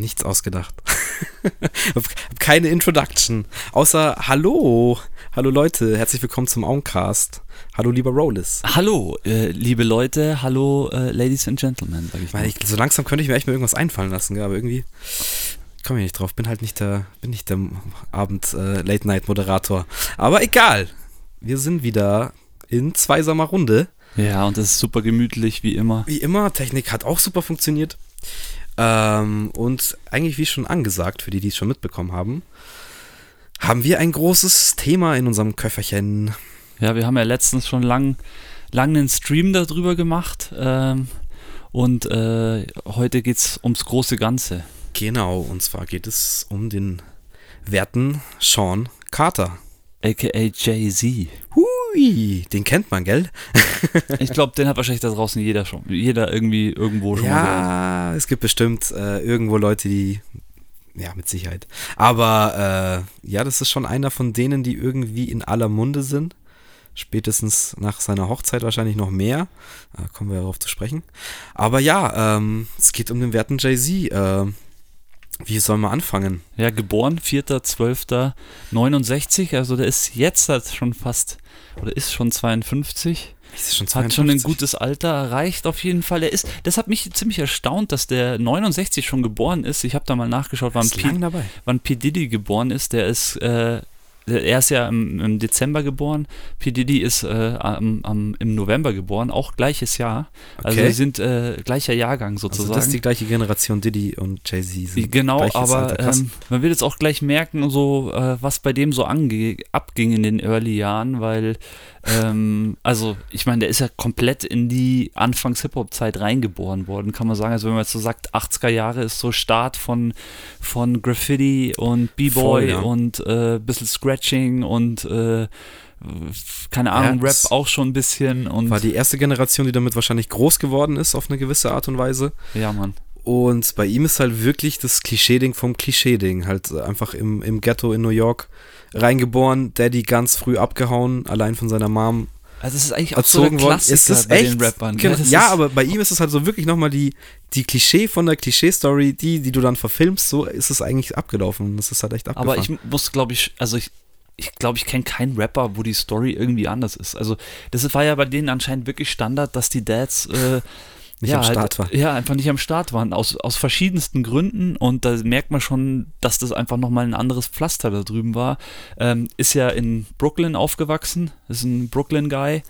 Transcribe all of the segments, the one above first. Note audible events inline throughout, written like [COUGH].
nichts ausgedacht. [LAUGHS] hab keine Introduction. Außer Hallo. Hallo Leute, herzlich willkommen zum Auncast. Hallo lieber Rollis. Hallo, äh, liebe Leute, hallo äh, Ladies and Gentlemen, sag ich mal. Ich, so langsam könnte ich mir echt mal irgendwas einfallen lassen, aber irgendwie komme ich nicht drauf. Bin halt nicht der, bin nicht der Abend äh, Late Night Moderator. Aber egal. Wir sind wieder in zweisamer Runde. Ja, und es ist super gemütlich, wie immer. Wie immer, Technik hat auch super funktioniert. Ähm, und eigentlich, wie schon angesagt, für die, die es schon mitbekommen haben, haben wir ein großes Thema in unserem Köfferchen. Ja, wir haben ja letztens schon lang, lang einen Stream darüber gemacht. Ähm, und äh, heute geht es ums große Ganze. Genau, und zwar geht es um den werten Sean Carter. AKA Jay-Z. Hui, den kennt man, gell? [LAUGHS] ich glaube, den hat wahrscheinlich da draußen jeder schon. Jeder irgendwie irgendwo schon ja, es gibt bestimmt äh, irgendwo Leute, die. Ja, mit Sicherheit. Aber äh, ja, das ist schon einer von denen, die irgendwie in aller Munde sind. Spätestens nach seiner Hochzeit wahrscheinlich noch mehr. Da kommen wir darauf zu sprechen. Aber ja, ähm, es geht um den werten Jay-Z. Äh, wie soll man anfangen? Ja, geboren 4.12.69, also der ist jetzt halt schon fast, oder ist schon 52. Ist schon 52. Hat schon ein gutes Alter erreicht, auf jeden Fall. Er ist, das hat mich ziemlich erstaunt, dass der 69 schon geboren ist. Ich habe da mal nachgeschaut, wann P, wann P. Diddy geboren ist. Der ist äh, er ist ja im, im, Dezember geboren, P. Diddy ist äh, am, am, im November geboren, auch gleiches Jahr. Also okay. Also sie sind äh, gleicher Jahrgang sozusagen. Also das ist die gleiche Generation Diddy und Jay-Z. Genau, aber ähm, man wird jetzt auch gleich merken, so äh, was bei dem so abging in den Early Jahren, weil ähm, also, ich meine, der ist ja komplett in die Anfangs-Hip-Hop-Zeit reingeboren worden, kann man sagen. Also, wenn man jetzt so sagt, 80er Jahre ist so Start von, von Graffiti und B-Boy ja. und äh, bisschen Scratching und äh, keine Ahnung, Rap auch schon ein bisschen. Und war die erste Generation, die damit wahrscheinlich groß geworden ist, auf eine gewisse Art und Weise. Ja, Mann. Und bei ihm ist halt wirklich das Klischee-Ding vom Klischee-Ding. Halt einfach im, im Ghetto in New York reingeboren, Daddy ganz früh abgehauen, allein von seiner Mom. Also es ist eigentlich auch so der Klassiker ist bei echt? den Rappern. Genau. Ja, ja aber bei ihm ist es halt so wirklich nochmal die, die Klischee von der Klischee-Story, die, die du dann verfilmst, so ist es eigentlich abgelaufen. Das ist halt echt abgefahren. Aber ich muss, glaube ich, also ich, ich glaube, ich kenne keinen Rapper, wo die Story irgendwie anders ist. Also das war ja bei denen anscheinend wirklich Standard, dass die Dads äh, nicht ja, am Start halt, Ja, einfach nicht am Start waren, aus, aus verschiedensten Gründen. Und da merkt man schon, dass das einfach nochmal ein anderes Pflaster da drüben war. Ähm, ist ja in Brooklyn aufgewachsen, ist ein Brooklyn-Guy.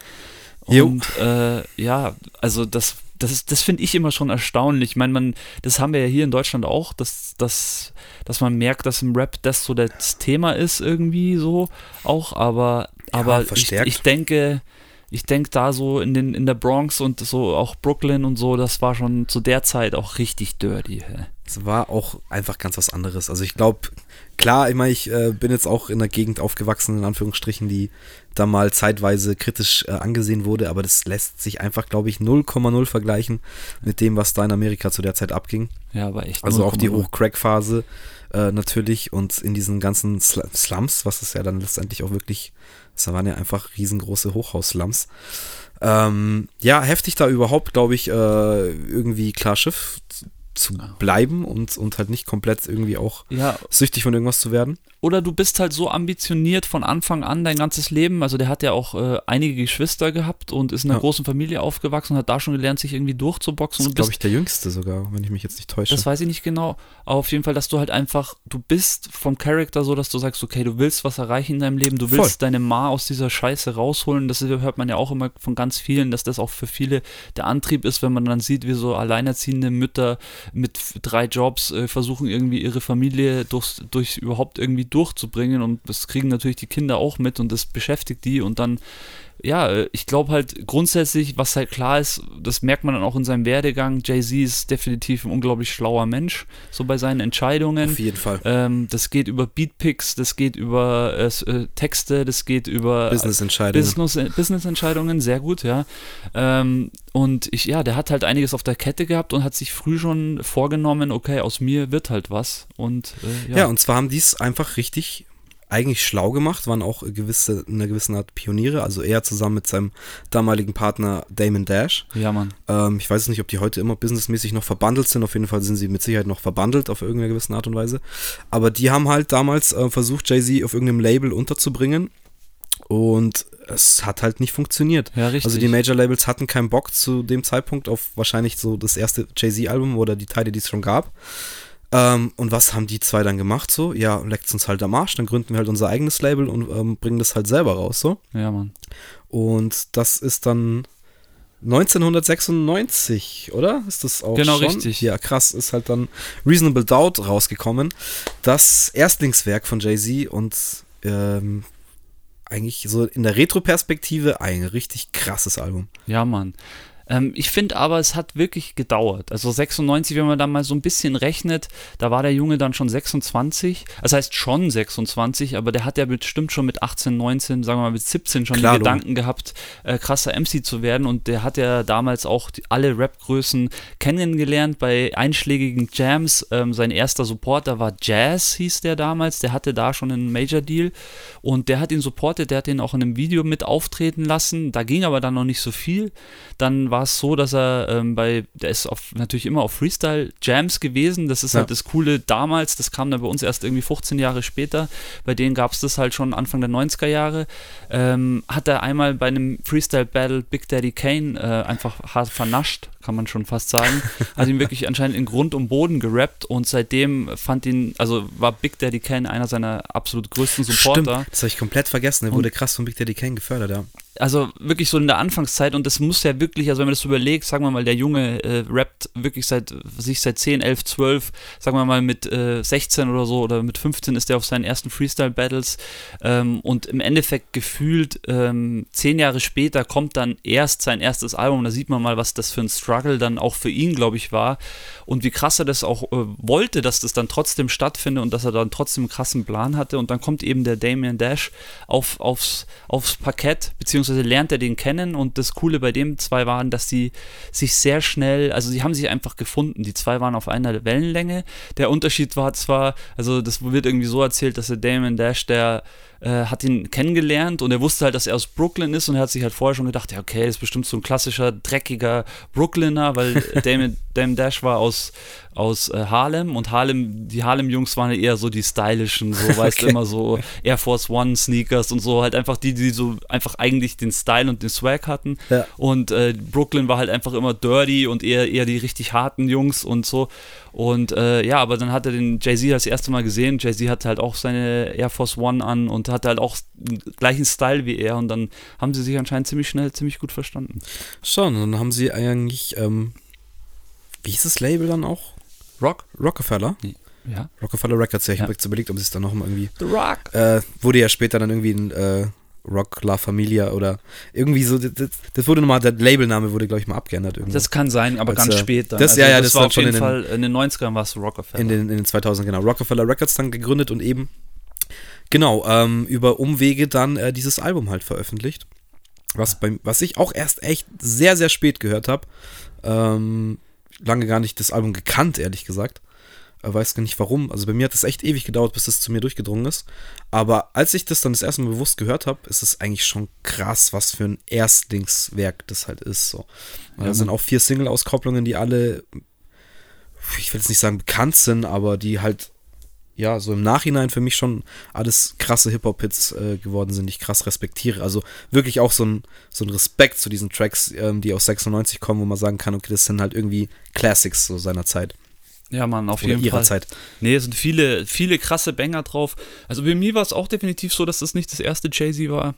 Und äh, ja, also das das, das finde ich immer schon erstaunlich. Ich meine, man, das haben wir ja hier in Deutschland auch, dass, dass, dass man merkt, dass im Rap das so das Thema ist, irgendwie so auch, aber, ja, aber ich, ich denke, ich denke da so in, den, in der Bronx und so auch Brooklyn und so, das war schon zu der Zeit auch richtig dirty. Es war auch einfach ganz was anderes. Also ich glaube, klar, ich meine, ich äh, bin jetzt auch in der Gegend aufgewachsen, in Anführungsstrichen, die da mal zeitweise kritisch äh, angesehen wurde, aber das lässt sich einfach, glaube ich, 0,0 vergleichen mit dem, was da in Amerika zu der Zeit abging. Ja, aber echt. Also auch die Hoch-Crack-Phase äh, natürlich und in diesen ganzen Sl Slums, was es ja dann letztendlich auch wirklich das waren ja einfach riesengroße Hochhausslums. Ähm, ja, heftig da überhaupt, glaube ich, äh, irgendwie klar Schiff zu bleiben und, und halt nicht komplett irgendwie auch ja. süchtig von irgendwas zu werden. Oder du bist halt so ambitioniert von Anfang an dein ganzes Leben. Also der hat ja auch äh, einige Geschwister gehabt und ist in einer ja. großen Familie aufgewachsen und hat da schon gelernt, sich irgendwie durchzuboxen. Das ist, glaube ich, der Jüngste sogar, wenn ich mich jetzt nicht täusche. Das weiß ich nicht genau. Aber auf jeden Fall, dass du halt einfach, du bist vom Charakter so, dass du sagst, okay, du willst was erreichen in deinem Leben, du willst Voll. deine Ma aus dieser Scheiße rausholen. Das hört man ja auch immer von ganz vielen, dass das auch für viele der Antrieb ist, wenn man dann sieht, wie so alleinerziehende Mütter mit drei Jobs äh, versuchen irgendwie ihre Familie durch, durch überhaupt irgendwie durchzubringen und das kriegen natürlich die Kinder auch mit und das beschäftigt die und dann ja, ich glaube halt grundsätzlich, was halt klar ist, das merkt man dann auch in seinem Werdegang. Jay-Z ist definitiv ein unglaublich schlauer Mensch, so bei seinen Entscheidungen. Auf jeden Fall. Ähm, das geht über Beatpicks, das geht über äh, äh Texte, das geht über Business-Entscheidungen. Business, Business-Entscheidungen, sehr gut, ja. Ähm, und ich, ja, der hat halt einiges auf der Kette gehabt und hat sich früh schon vorgenommen, okay, aus mir wird halt was. Und, äh, ja. ja, und zwar haben die es einfach richtig eigentlich schlau gemacht, waren auch gewisse, in einer gewissen Art Pioniere, also er zusammen mit seinem damaligen Partner Damon Dash. Ja, Mann. Ähm, ich weiß nicht, ob die heute immer businessmäßig noch verbandelt sind, auf jeden Fall sind sie mit Sicherheit noch verbandelt auf irgendeine gewisse Art und Weise. Aber die haben halt damals äh, versucht, Jay-Z auf irgendeinem Label unterzubringen und es hat halt nicht funktioniert. Ja, richtig. Also die Major-Labels hatten keinen Bock zu dem Zeitpunkt auf wahrscheinlich so das erste Jay-Z-Album oder die Teile, die es schon gab. Ähm, und was haben die zwei dann gemacht so? Ja, leckt uns halt am Arsch, dann gründen wir halt unser eigenes Label und ähm, bringen das halt selber raus so. Ja, Mann. Und das ist dann 1996, oder? Ist das auch Genau, schon? richtig. Ja, krass, ist halt dann Reasonable Doubt rausgekommen. Das Erstlingswerk von Jay-Z und ähm, eigentlich so in der Retro-Perspektive ein richtig krasses Album. Ja, Mann. Ähm, ich finde aber, es hat wirklich gedauert. Also 96, wenn man da mal so ein bisschen rechnet, da war der Junge dann schon 26. Das heißt schon 26, aber der hat ja bestimmt schon mit 18, 19, sagen wir mal mit 17 schon Klar, die Gedanken gehabt, äh, krasser MC zu werden. Und der hat ja damals auch die, alle Rap-Größen kennengelernt bei einschlägigen Jams. Ähm, sein erster Supporter war Jazz, hieß der damals. Der hatte da schon einen Major-Deal und der hat ihn supportet. Der hat ihn auch in einem Video mit auftreten lassen. Da ging aber dann noch nicht so viel. Dann war es so, dass er ähm, bei, der ist auf, natürlich immer auf Freestyle-Jams gewesen. Das ist Ja. halt das Coole damals. Das kam dann bei uns erst irgendwie 15 Jahre später. Bei denen gab es das halt schon Anfang der 90er Jahre. Ähm, hat er einmal bei einem Freestyle-Battle Big Daddy Kane äh, einfach hart vernascht, kann man schon fast sagen. [LAUGHS] Hat ihn wirklich anscheinend in Grund und Boden gerappt und seitdem fand ihn, also war Big Daddy Kane einer seiner absolut größten Supporter. Stimmt, das habe ich komplett vergessen. Der wurde krass von Big Daddy Kane gefördert, ja. Also wirklich so in der Anfangszeit und das muss ja wirklich, also wenn man das überlegt, sagen wir mal, der Junge äh, rappt wirklich seit sich seit 10, 11, 12, sagen wir mal mit äh, 16 oder so oder mit 15 ist er auf seinen ersten Freestyle-Battles ähm, und im Endeffekt gefühlt ähm, zehn Jahre später kommt dann erst sein erstes Album, da sieht man mal, was das für ein Struggle dann auch für ihn, glaube ich, war und wie krass er das auch äh, wollte, dass das dann trotzdem stattfindet und dass er dann trotzdem einen krassen Plan hatte. Und dann kommt eben der Damian Dash auf, aufs, aufs Parkett, beziehungsweise lernt er den kennen und das Coole bei dem zwei waren, dass sie sich sehr schnell, also sie haben sich einfach gefunden, die zwei waren auf einer Wellenlänge, der Unterschied war zwar, also das wird irgendwie so erzählt, dass der Damian Dash, der äh, hat ihn kennengelernt und er wusste halt, dass er aus Brooklyn ist und er hat sich halt vorher schon gedacht, ja okay, das ist bestimmt so ein klassischer, dreckiger Brooklyner, weil [LAUGHS] Damon, Damon Dash war aus, aus äh, Harlem und Harlem, die Harlem-Jungs waren eher so die stylischen, so [LAUGHS] weißt du, Okay. immer so Air Force One Sneakers und so, halt einfach die, die so einfach eigentlich den Style und den Swag hatten Ja. und äh, Brooklyn war halt einfach immer dirty und eher, eher die richtig harten Jungs und so. Und äh, ja, aber dann hat er den Jay-Z das erste Mal gesehen. Jay-Z hatte halt auch seine Air Force One an und hatte halt auch den gleichen Style wie er. Und dann haben sie sich anscheinend ziemlich schnell, ziemlich gut verstanden. Schon, dann haben sie eigentlich, ähm, wie hieß das Label dann auch? Rock? Rockefeller? Ja. Rockefeller Records, ja. Ich Ja. habe jetzt überlegt, ob sie es dann nochmal irgendwie. The Rock. Äh, wurde ja später dann irgendwie ein äh, Rock La Familia oder irgendwie so. Das, das wurde nochmal, der Labelname wurde, glaube ich, mal abgeändert. Irgendwo. Das kann sein, aber Als, ganz äh, spät dann. das- ja, ja, das war war auf schon jeden in den- Fall, in den 90ern war es Rockefeller. in, den, in den 2000, genau. Rockefeller Records dann gegründet und eben, genau, ähm, über Umwege dann äh, dieses Album halt veröffentlicht. Was, beim, was ich auch erst echt sehr, sehr spät gehört habe. Ähm, lange gar nicht das Album gekannt, ehrlich gesagt. Weiß gar nicht warum. Also bei mir hat es echt ewig gedauert, bis das zu mir durchgedrungen ist. Aber als ich das dann das erste Mal bewusst gehört habe, ist es eigentlich schon krass, was für ein Erstlingswerk das halt ist. So. Da Ja, sind auch vier Single-Auskopplungen, die alle, ich will jetzt nicht sagen bekannt sind, aber die halt, ja, so im Nachhinein für mich schon alles krasse Hip-Hop-Hits äh, geworden sind, die ich krass respektiere. Also wirklich auch so ein, so ein Respekt zu diesen Tracks, ähm, die aus 96 kommen, wo man sagen kann, okay, das sind halt irgendwie Classics so seiner Zeit. Ja, Mann, auf Oder jeden ihrer Fall. Zeit. Nee, es sind viele, viele krasse Banger drauf. Also bei mir war es auch definitiv so, dass das nicht das erste Jay-Z war.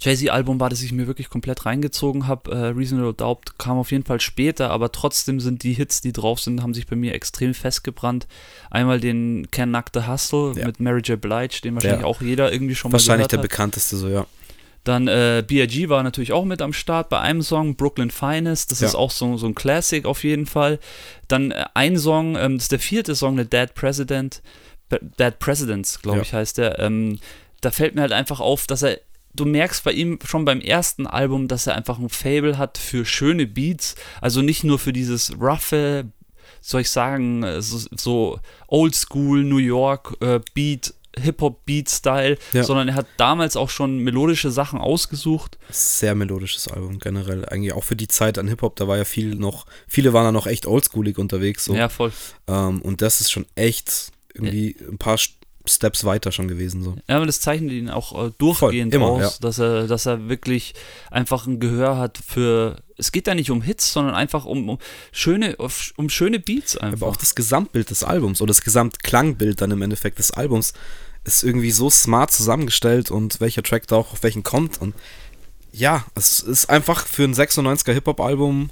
Jay-Z-Album war, das ich mir wirklich komplett reingezogen habe. Äh, Reasonable Doubt kam auf jeden Fall später, aber trotzdem sind die Hits, die drauf sind, haben sich bei mir extrem festgebrannt. Einmal den Can Knock the Hustle Ja. mit Mary J. Blige, den wahrscheinlich Ja. auch jeder irgendwie schon mal Wahrscheinlich gehört der hat. bekannteste, so, ja. Dann äh, B.I.G. war natürlich auch mit am Start bei einem Song, Brooklyn Finest. Das Ja. ist auch so, so ein Classic auf jeden Fall. Dann äh, ein Song, ähm, das ist der vierte Song, der Dead President. Dead Presidents, glaube Ja. ich, heißt der. Ähm, da fällt mir halt einfach auf, dass er. Du merkst bei ihm schon beim ersten Album, dass er einfach ein Fable hat für schöne Beats. Also nicht nur für dieses roughe, soll ich sagen, äh, so, so Oldschool New York äh, Beat Hip-Hop-Beat-Style, Ja. sondern er hat damals auch schon melodische Sachen ausgesucht. Sehr melodisches Album generell. Eigentlich auch für die Zeit an Hip-Hop, da war ja viel noch, viele waren da noch echt oldschoolig unterwegs. So. Ja, voll. Ähm, und das ist schon echt irgendwie ein paar Steps weiter schon gewesen. So. Ja, aber das zeichnet ihn auch äh, durchgehend Voll, immer, aus, ja. dass er, dass er wirklich einfach ein Gehör hat für. Es geht da nicht um Hits, sondern einfach um, um schöne, um schöne Beats einfach. Aber auch das Gesamtbild des Albums oder das Gesamtklangbild dann im Endeffekt des Albums ist irgendwie so smart zusammengestellt und welcher Track da auch auf welchen kommt. Und ja, es ist einfach für ein 96er Hip-Hop-Album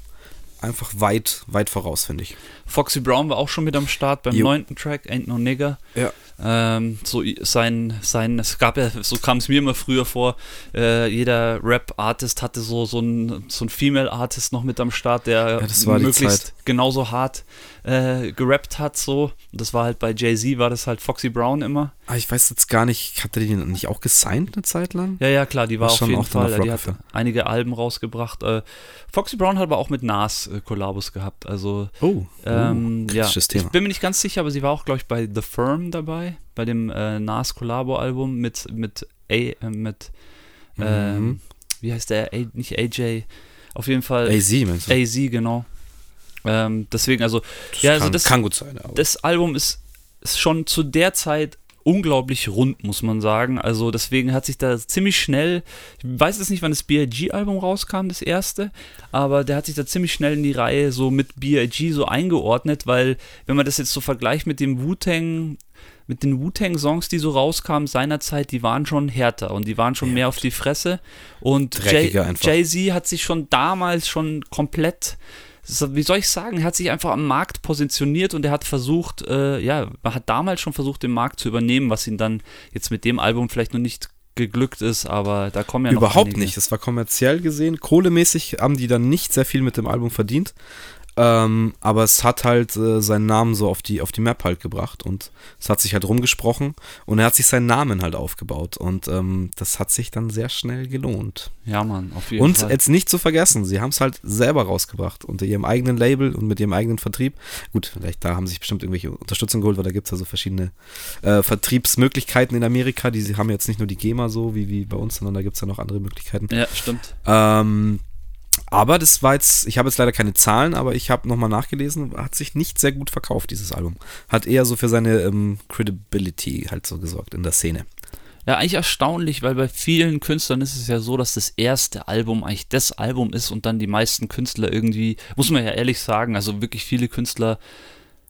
einfach weit, weit voraus, finde ich. Foxy Brown war auch schon mit am Start beim Jo. neunten Track, Ain't No Nigger. Ja. Ähm, so sein, sein, es gab ja, so kam es mir immer früher vor, äh, jeder Rap-Artist hatte so, so ein, so ein Female-Artist noch mit am Start, der die möglichst genauso hart äh, gerappt hat, so. Das war halt bei Jay-Z, war das halt Foxy Brown immer. Ah, ich weiß jetzt gar nicht, hatte die nicht auch gesigned eine Zeit lang? Ja, ja, klar, die war War auf jeden auch Fall, die hat einige Alben rausgebracht. Äh, Foxy Brown hat aber auch mit Nas äh, Kollabos gehabt, also Oh, ähm, ja, kritisches ich Thema. bin mir nicht ganz sicher, aber sie war auch, glaube ich, bei The Firm dabei, bei dem äh, Nas Collabo-Album mit, mit, A, äh, mit ähm, Mhm. wie heißt der? A, nicht AJ, auf jeden Fall AZ, meinst du? AZ, genau. Ähm, deswegen, also, Das ja, also kann, das- kann gut sein. Aber das Album ist, ist schon zu der Zeit unglaublich rund, muss man sagen. Also deswegen hat sich da ziemlich schnell, ich weiß jetzt nicht, wann das B.I.G.-Album rauskam, das erste, aber der hat sich da ziemlich schnell in die Reihe so mit B.I.G. so eingeordnet, weil wenn man das jetzt so vergleicht mit dem Wu-Tang, mit den Wu-Tang-Songs, die so rauskamen seinerzeit, die waren schon härter und die waren schon Ja, mehr auf die Fresse und Dreckiger Jay-. Jay-Z hat sich schon damals schon komplett wie soll ich sagen, er hat sich einfach am Markt positioniert und er hat versucht, äh, ja, man hat damals schon versucht, den Markt zu übernehmen, was ihm dann jetzt mit dem Album vielleicht noch nicht geglückt ist, aber da kommen ja noch Überhaupt einige. nicht. Das war kommerziell gesehen. Kohlemäßig haben die dann nicht sehr viel mit dem Album verdient. Ähm, aber es hat halt äh, seinen Namen so auf die, auf die Map halt gebracht und es hat sich halt rumgesprochen und er hat sich seinen Namen halt aufgebaut und ähm, das hat sich dann sehr schnell gelohnt. Ja, Mann, auf jeden Und Fall. jetzt nicht zu vergessen, sie haben es halt selber rausgebracht unter ihrem eigenen Label und mit ihrem eigenen Vertrieb. Gut, vielleicht da haben sie sich bestimmt irgendwelche Unterstützung geholt, weil da gibt es ja so verschiedene äh, Vertriebsmöglichkeiten in Amerika. Die sie haben jetzt nicht nur die GEMA so wie, wie bei uns, sondern da gibt es ja noch andere Möglichkeiten. ja, stimmt. Ähm, aber das war jetzt, ich habe jetzt leider keine Zahlen, aber ich habe nochmal nachgelesen, hat sich nicht sehr gut verkauft, dieses Album. Hat eher so für seine ähm, Credibility halt so gesorgt in der Szene. Ja, eigentlich erstaunlich, weil bei vielen Künstlern ist es ja so, dass das erste Album eigentlich das Album ist und dann die meisten Künstler irgendwie, muss man ja ehrlich sagen, also wirklich viele Künstler,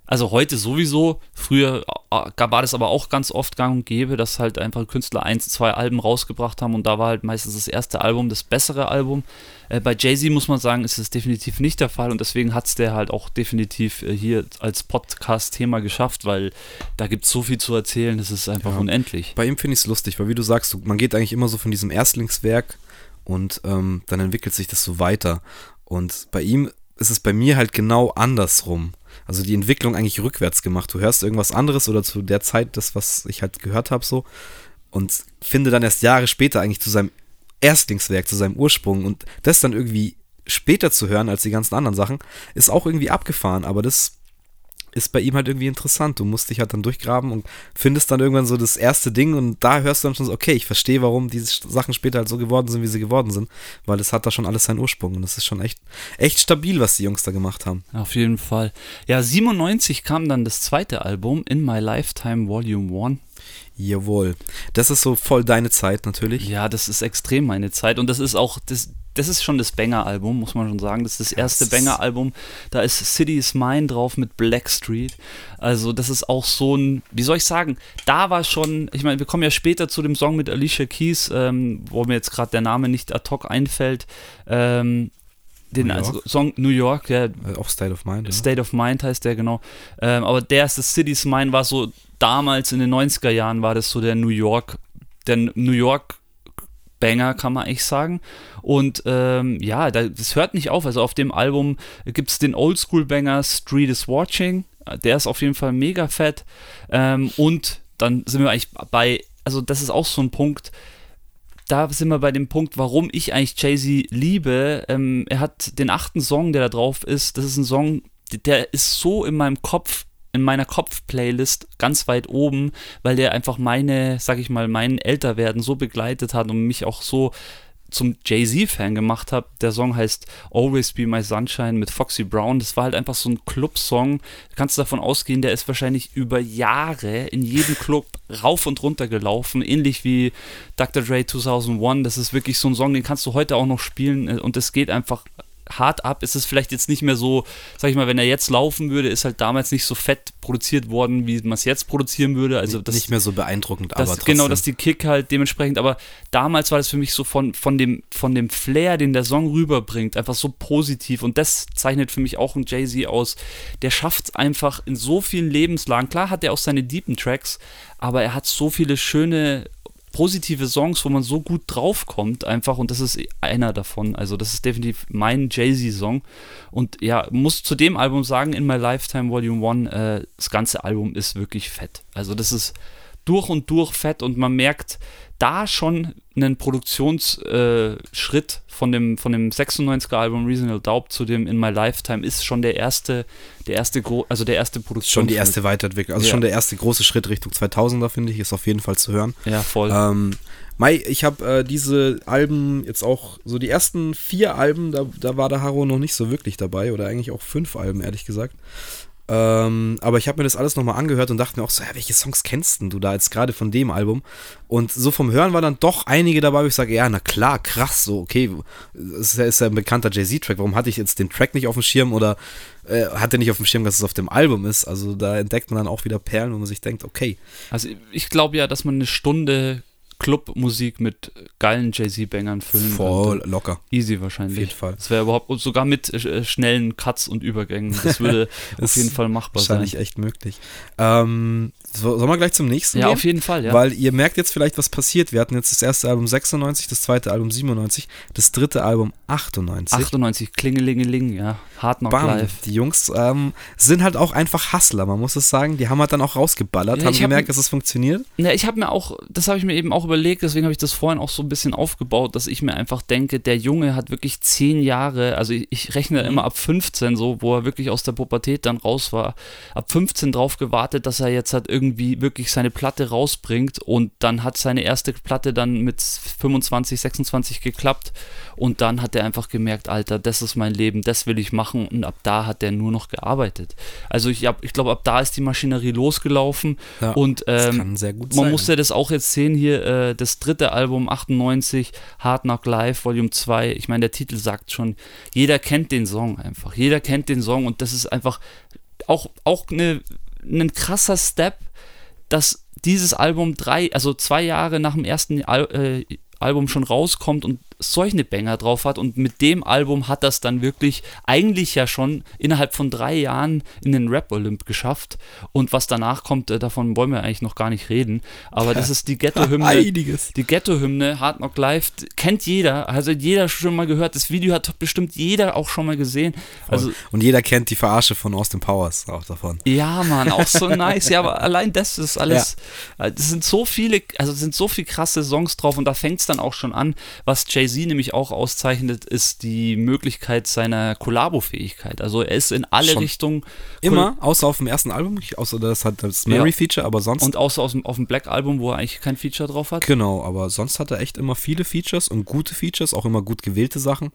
also heute sowieso, früher äh, gab- war das aber auch ganz oft gang und gäbe, dass halt einfach Künstler eins, zwei Alben rausgebracht haben und da war halt meistens das erste Album das bessere Album. Äh, bei Jay-Z muss man sagen, ist das definitiv nicht der Fall und deswegen hat es der halt auch definitiv äh, hier als Podcast-Thema geschafft, weil da gibt es so viel zu erzählen, das ist einfach Ja. unendlich. Bei ihm finde ich es lustig, weil wie du sagst, man geht eigentlich immer so von diesem Erstlingswerk und ähm, dann entwickelt sich das so weiter. Und bei ihm ist es bei mir halt genau andersrum. Also die Entwicklung eigentlich rückwärts gemacht. Du hörst irgendwas anderes oder zu der Zeit das, was ich halt gehört habe, so. Und finde dann erst Jahre später eigentlich zu seinem Erstlingswerk, zu seinem Ursprung. Und das dann irgendwie später zu hören als die ganzen anderen Sachen, ist auch irgendwie abgefahren, aber das ist bei ihm halt irgendwie interessant. Du musst dich halt dann durchgraben und findest dann irgendwann so das erste Ding und da hörst du dann schon so, okay, ich verstehe, warum diese Sachen später halt so geworden sind, wie sie geworden sind, weil es hat da schon alles seinen Ursprung und das ist schon echt, echt stabil, was die Jungs da gemacht haben. Auf jeden Fall. Ja, 97 kam dann das zweite Album, In My Lifetime Volume 1. Jawohl. Das ist so voll deine Zeit natürlich. Ja, das ist extrem meine Zeit und das ist auch, das, das ist schon das Banger-Album, muss man schon sagen. Das ist das erste das ist- Banger-Album. Da ist City is Mine drauf mit Blackstreet. Also, das ist auch so ein, wie soll ich sagen, da war schon, ich meine, wir kommen ja später zu dem Song mit Alicia Keys, ähm, wo mir jetzt gerade der Name nicht ad hoc einfällt. Ähm, den New also Song New York, ja, Äh, Auch State of Mind. Ja. State of Mind heißt der, genau. Ähm, aber der erste Cities Mine war so, damals in den 90er Jahren war das so der New York, der New York Banger, kann man eigentlich sagen. Und ähm, ja, da, das hört nicht auf. Also auf dem Album gibt es den Oldschool-Banger Street is Watching. Der ist auf jeden Fall mega fett. Ähm, und dann sind wir eigentlich bei, also das ist auch so ein Punkt, da sind wir bei dem Punkt, warum ich eigentlich Jay-Z liebe. Ähm, er hat den achten Song, der da drauf ist. Das ist ein Song, der ist so in meinem Kopf in meiner Kopf-Playlist ganz weit oben, weil der einfach meine, sag ich mal, meinen Älterwerden so begleitet hat und mich auch so zum Jay-Z-Fan gemacht habe. Der Song heißt Always Be My Sunshine mit Foxy Brown. Das war halt einfach so ein Club-Song. Du kannst davon ausgehen, der ist wahrscheinlich über Jahre in jedem Club rauf und runter gelaufen. Ähnlich wie Dr. Dre 2001. Das ist wirklich so ein Song, den kannst du heute auch noch spielen und es geht einfach hart ab. Ist es vielleicht jetzt nicht mehr so, sag ich mal, wenn er jetzt laufen würde, ist halt damals nicht so fett produziert worden, wie man es jetzt produzieren würde. Also das, nicht mehr so beeindruckend, das, aber trotzdem. Genau, dass die Kick halt dementsprechend, aber damals war das für mich so von, von, dem, von dem Flair, den der Song rüberbringt, einfach so positiv und das zeichnet für mich auch ein Jay-Z aus. Der schafft es einfach in so vielen Lebenslagen. Klar hat er auch seine deepen Tracks, aber er hat so viele schöne positive Songs, wo man so gut draufkommt einfach und das ist einer davon. Also das ist definitiv mein Jay-Z-Song und ja, muss zu dem Album sagen, In My Lifetime Volume 1, äh, das ganze Album ist wirklich fett. Also das ist durch und durch fett und man merkt da schon einen Produktionsschritt äh, von dem, von dem 96er Album Reasonable Doubt zu dem In My Lifetime ist schon der erste, der erste, also der erste Produktion. Schon die erste Weiterentwicklung, also ja. schon der erste große Schritt Richtung 2000er, finde ich, ist auf jeden Fall zu hören. Ja, voll. Ähm, Mai, ich habe äh, diese Alben jetzt auch, so die ersten vier Alben, da, da war der Haro noch nicht so wirklich dabei, oder eigentlich auch fünf Alben, ehrlich gesagt. Ähm, aber ich habe mir das alles nochmal angehört und dachte mir auch so, ja, welche Songs kennst du da jetzt gerade von dem Album? Und so vom Hören war dann doch einige dabei, wo ich sage, ja, na klar, krass, so, okay, das ist ja, ist ja ein bekannter Jay-Z-Track, warum hatte ich jetzt den Track nicht auf dem Schirm oder äh, hatte nicht auf dem Schirm, dass es auf dem Album ist? Also da entdeckt man dann auch wieder Perlen, wo man sich denkt, okay. Also ich glaube ja, dass man eine Stunde Clubmusik mit geilen Jay-Z-Bangern füllen Voll könnte. locker. Easy wahrscheinlich. Auf jeden Fall. Das wäre überhaupt, sogar mit äh, schnellen Cuts und Übergängen. Das würde [LAUGHS] auf jeden Fall machbar wahrscheinlich sein. Wahrscheinlich echt möglich. Ähm, sollen wir gleich zum nächsten Ja, gehen? auf jeden Fall, ja. Weil ihr merkt jetzt vielleicht, was passiert. Wir hatten jetzt das erste Album 96, das zweite Album 97, das dritte Album 98. 98, Klingelingeling, ja. Hard Knock Bam. Live. Die Jungs ähm, sind halt auch einfach Hustler, man muss es sagen. Die haben halt dann auch rausgeballert, ja, haben gemerkt, hab, dass es funktioniert. Ja, ich habe mir auch, das habe ich mir eben auch überlegt, deswegen habe ich das vorhin auch so ein bisschen aufgebaut, dass ich mir einfach denke, der Junge hat wirklich zehn Jahre, also ich, ich rechne mhm. immer ab 15 so, wo er wirklich aus der Pubertät dann raus war, ab 15 drauf gewartet, dass er jetzt halt irgendwie wirklich seine Platte rausbringt und dann hat seine erste Platte dann mit 25, 26 geklappt und dann hat er einfach gemerkt, Alter, das ist mein Leben, das will ich machen und ab da hat er nur noch gearbeitet. Also ich, ich glaube, ab da ist die Maschinerie losgelaufen ja, und ähm, man sein. musste das auch jetzt sehen hier, äh, das dritte Album 98, Hard Knock Live Volume 2, ich meine, der Titel sagt schon, jeder kennt den Song einfach, jeder kennt den Song und das ist einfach auch, auch eine, ein krasser Step, dass dieses Album drei, also zwei Jahre nach dem ersten Al äh, Album schon rauskommt und solche Banger drauf hat und mit dem Album hat das dann wirklich eigentlich ja schon innerhalb von drei Jahren in den Rap-Olymp geschafft und was danach kommt, äh, davon wollen wir eigentlich noch gar nicht reden, aber das [LAUGHS] ist die Ghetto-Hymne, Einiges. die Ghetto-Hymne, Hard Knock Live, kennt jeder, also jeder schon mal gehört, das Video hat bestimmt jeder auch schon mal gesehen. Also, und jeder kennt die Verarsche von Austin Powers auch davon. Ja, Mann, auch so [LAUGHS] nice, ja, aber allein das ist alles, ja. Äh, das sind so viele, also sind so viele krasse Songs drauf und da fängt es dann auch schon an, was Jay-Z nämlich auch auszeichnet, ist die Möglichkeit seiner Kollabo-Fähigkeit. Also er ist in alle Schon Richtungen. Immer, außer auf dem ersten Album, außer das hat das Mary-Feature, aber sonst. Und außer dem, auf dem Black-Album, wo er eigentlich kein Feature drauf hat. Genau, aber sonst hat er echt immer viele Features und gute Features, auch immer gut gewählte Sachen.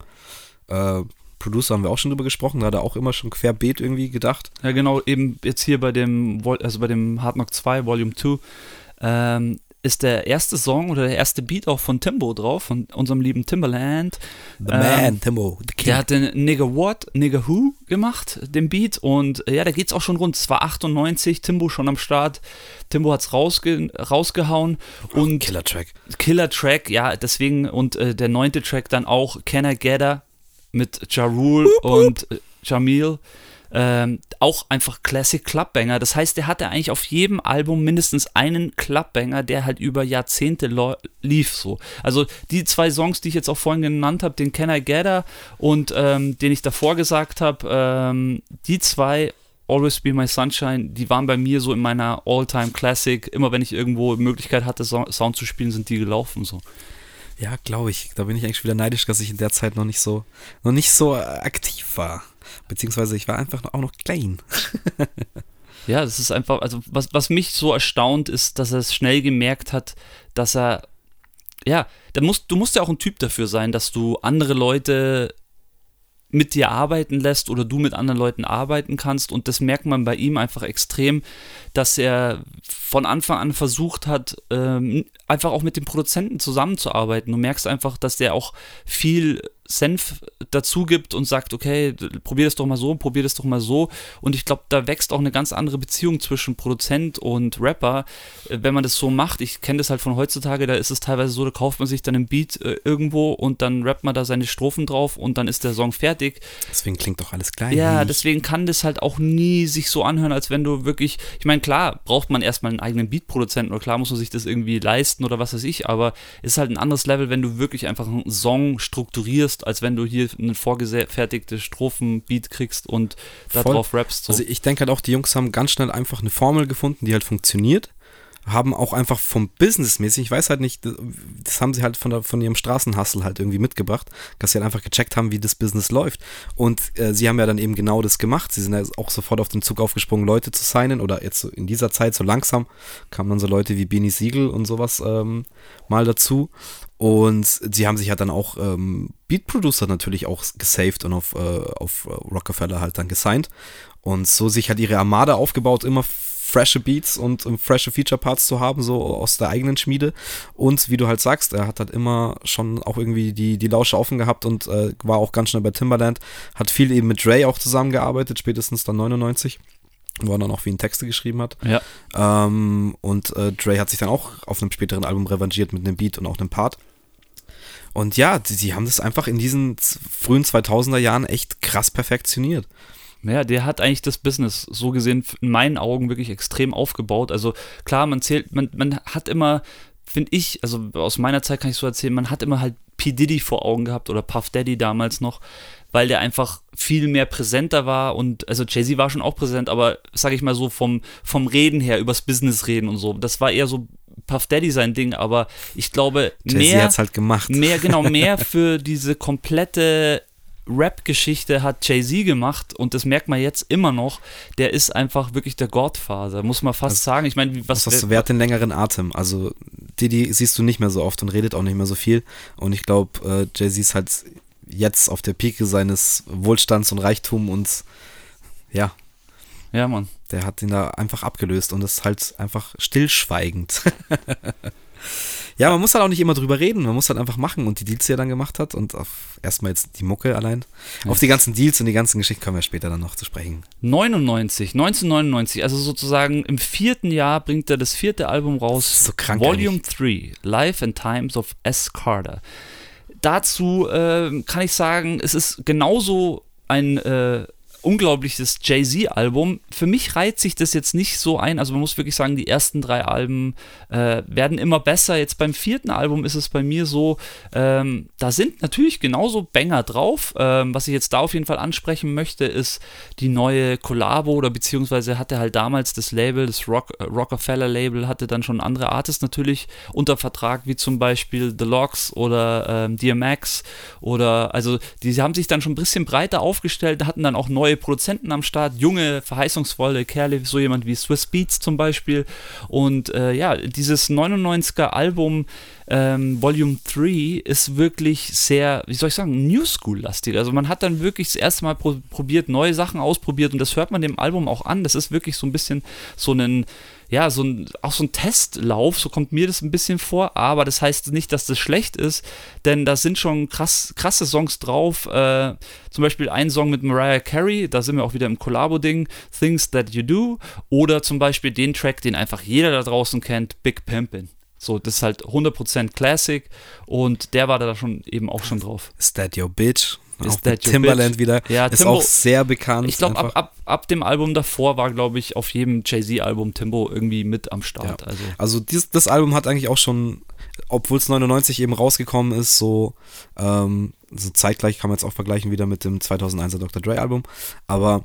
Äh, Producer haben wir auch schon drüber gesprochen, da hat er auch immer schon querbeet irgendwie gedacht. Ja, genau, eben jetzt hier bei dem, also bei dem Hard Knock 2 Volume 2. Ähm, ist der erste Song oder der erste Beat auch von Timbo drauf, von unserem lieben Timberland. The ähm, Man, Timbo, the King. Der hat den Nigga What, Nigga Who gemacht, den Beat. Und äh, ja, da geht's auch schon rund. Es war 98, Timbo schon am Start. Timbo hat's rausge rausgehauen. Und oh, Killer Track. Killer Track, ja, deswegen. Und äh, der neunte Track dann auch Can I Gather mit Ja Rule und äh, Jamil. Ähm, auch einfach Classic Clubbanger. Das heißt, der hatte eigentlich auf jedem Album mindestens einen Clubbanger, der halt über Jahrzehnte lief so. Also die zwei Songs, die ich jetzt auch vorhin genannt habe, den Can I Gather und ähm, den ich davor gesagt habe, ähm, die zwei Always Be My Sunshine, die waren bei mir so in meiner All-Time Classic. Immer wenn ich irgendwo Möglichkeit hatte, Sound zu spielen, sind die gelaufen so. Ja, glaube ich. Da bin ich eigentlich wieder neidisch, dass ich in der Zeit noch nicht so, noch nicht so aktiv war. Beziehungsweise ich war einfach auch noch klein. Ja, das ist einfach, also was, was mich so erstaunt ist, dass er es schnell gemerkt hat, dass er, ja, da musst, du musst ja auch ein Typ dafür sein, dass du andere Leute mit dir arbeiten lässt oder du mit anderen Leuten arbeiten kannst. Und das merkt man bei ihm einfach extrem, dass er von Anfang an versucht hat, ähm, einfach auch mit dem Produzenten zusammenzuarbeiten. Du merkst einfach, dass der auch viel Senf dazu gibt und sagt, okay, probier das doch mal so, probier das doch mal so. Und ich glaube, da wächst auch eine ganz andere Beziehung zwischen Produzent und Rapper, äh, wenn man das so macht. Ich kenne das halt von heutzutage, da ist es teilweise so, da kauft man sich dann ein Beat äh, irgendwo und dann rappt man da seine Strophen drauf und dann ist der Song fertig. Deswegen klingt doch alles gleich. Ja, deswegen kann das halt auch nie sich so anhören, als wenn du wirklich, ich meine, klar, braucht man erstmal einen eigenen Beat-Produzenten oder klar muss man sich das irgendwie leisten oder was weiß ich, aber es ist halt ein anderes Level, wenn du wirklich einfach einen Song strukturierst musst, als wenn du hier ein vorgefertigtes Strophenbeat kriegst und darauf rappst. So. Also ich denke halt auch, die Jungs haben ganz schnell einfach eine Formel gefunden, die halt funktioniert haben auch einfach vom Businessmäßig, ich weiß halt nicht, das haben sie halt von, der, von ihrem Straßenhustle halt irgendwie mitgebracht, dass sie halt einfach gecheckt haben, wie das Business läuft. Und äh, sie haben ja dann eben genau das gemacht. Sie sind ja auch sofort auf den Zug aufgesprungen, Leute zu signen oder jetzt in dieser Zeit so langsam kamen dann so Leute wie Beanie Siegel und sowas ähm, mal dazu. Und sie haben sich halt dann auch ähm, Beat Producer natürlich auch gesaved und auf, äh, auf Rockefeller halt dann gesigned. Und so sich halt ihre Armada aufgebaut, immer frische Beats und, und frische Feature-Parts zu haben, so aus der eigenen Schmiede. Und wie du halt sagst, er hat halt immer schon auch irgendwie die, die Lausche offen gehabt und äh, war auch ganz schnell bei Timberland. Hat viel eben mit Dre auch zusammengearbeitet, spätestens dann 99 wo er dann auch wie ein Texte geschrieben hat. Ja. Ähm, und äh, Dre hat sich dann auch auf einem späteren Album revanchiert mit einem Beat und auch einem Part. Und ja, die haben das einfach in diesen frühen 2000er Jahren echt krass perfektioniert. Ja, der hat eigentlich das Business so gesehen in meinen Augen wirklich extrem aufgebaut. Also klar, man zählt, man, man hat immer, finde ich, also aus meiner Zeit kann ich so erzählen, man hat immer halt P. Diddy vor Augen gehabt oder Puff Daddy damals noch, weil der einfach viel mehr präsenter war und also Jay-Z war schon auch präsent, aber sage ich mal so vom, vom Reden her, übers Business reden und so, das war eher so Puff Daddy sein Ding, aber ich glaube mehr hat's halt gemacht. mehr genau [LAUGHS] mehr für diese komplette Rap-Geschichte hat Jay-Z gemacht und das merkt man jetzt immer noch. Der ist einfach wirklich der Godfather, muss man fast das, sagen. Ich meine, was. Das wer hat den längeren Atem? Also, Didi siehst du nicht mehr so oft und redet auch nicht mehr so viel. Und ich glaube, äh, Jay-Z ist halt jetzt auf der Pike seines Wohlstands und Reichtums und ja. Ja, Mann. Der hat ihn da einfach abgelöst und ist halt einfach stillschweigend. [LAUGHS] Ja, man muss halt auch nicht immer drüber reden, man muss halt einfach machen und die Deals, die er dann gemacht hat und auf erstmal jetzt die Mucke allein. Ja. Auf die ganzen Deals und die ganzen Geschichten kommen wir später dann noch zu sprechen. 99, 1999, also sozusagen im vierten Jahr bringt er das vierte Album raus. so krank. Volume 3, Life and Times of S. Carter. Dazu äh, kann ich sagen, es ist genauso ein äh, unglaubliches Jay-Z-Album. Für mich reiht sich das jetzt nicht so ein. Also man muss wirklich sagen, die ersten drei Alben äh, werden immer besser. Jetzt beim vierten Album ist es bei mir so, ähm, da sind natürlich genauso Banger drauf. Ähm, was ich jetzt da auf jeden Fall ansprechen möchte, ist die neue Collabo oder beziehungsweise hatte halt damals das Label, das Rock, äh, Rockefeller-Label, hatte dann schon andere Artists natürlich unter Vertrag, wie zum Beispiel The Locks oder ähm, DMX oder also die haben sich dann schon ein bisschen breiter aufgestellt, hatten dann auch neue neue Produzenten am Start, junge, verheißungsvolle Kerle, so jemand wie Swiss Beats zum Beispiel. Und äh, ja, dieses 99er Album ähm, Volume 3 ist wirklich sehr, wie soll ich sagen, New School-lastig. Also man hat dann wirklich das erste Mal pro probiert, neue Sachen ausprobiert und das hört man dem Album auch an. Das ist wirklich so ein bisschen so ein ja, so ein, auch so ein Testlauf, so kommt mir das ein bisschen vor, aber das heißt nicht, dass das schlecht ist, denn da sind schon krass, krasse Songs drauf. Äh, zum Beispiel ein Song mit Mariah Carey, da sind wir auch wieder im Collabo-Ding, Things That You Do, oder zum Beispiel den Track, den einfach jeder da draußen kennt, Big Pimpin'. So, das ist halt 100% Classic und der war da schon eben auch schon drauf. Is that your bitch? Ist auch Timberland bitch. wieder. Ja, ist Timbo, auch sehr bekannt. Ich glaube, ab, ab, ab dem Album davor war, glaube ich, auf jedem Jay-Z-Album Timbo irgendwie mit am Start. Ja. Also, also dies, das Album hat eigentlich auch schon, obwohl es 99 eben rausgekommen ist, so, ähm, so zeitgleich kann man jetzt auch vergleichen wieder mit dem 2001er Dr. Dre Album, aber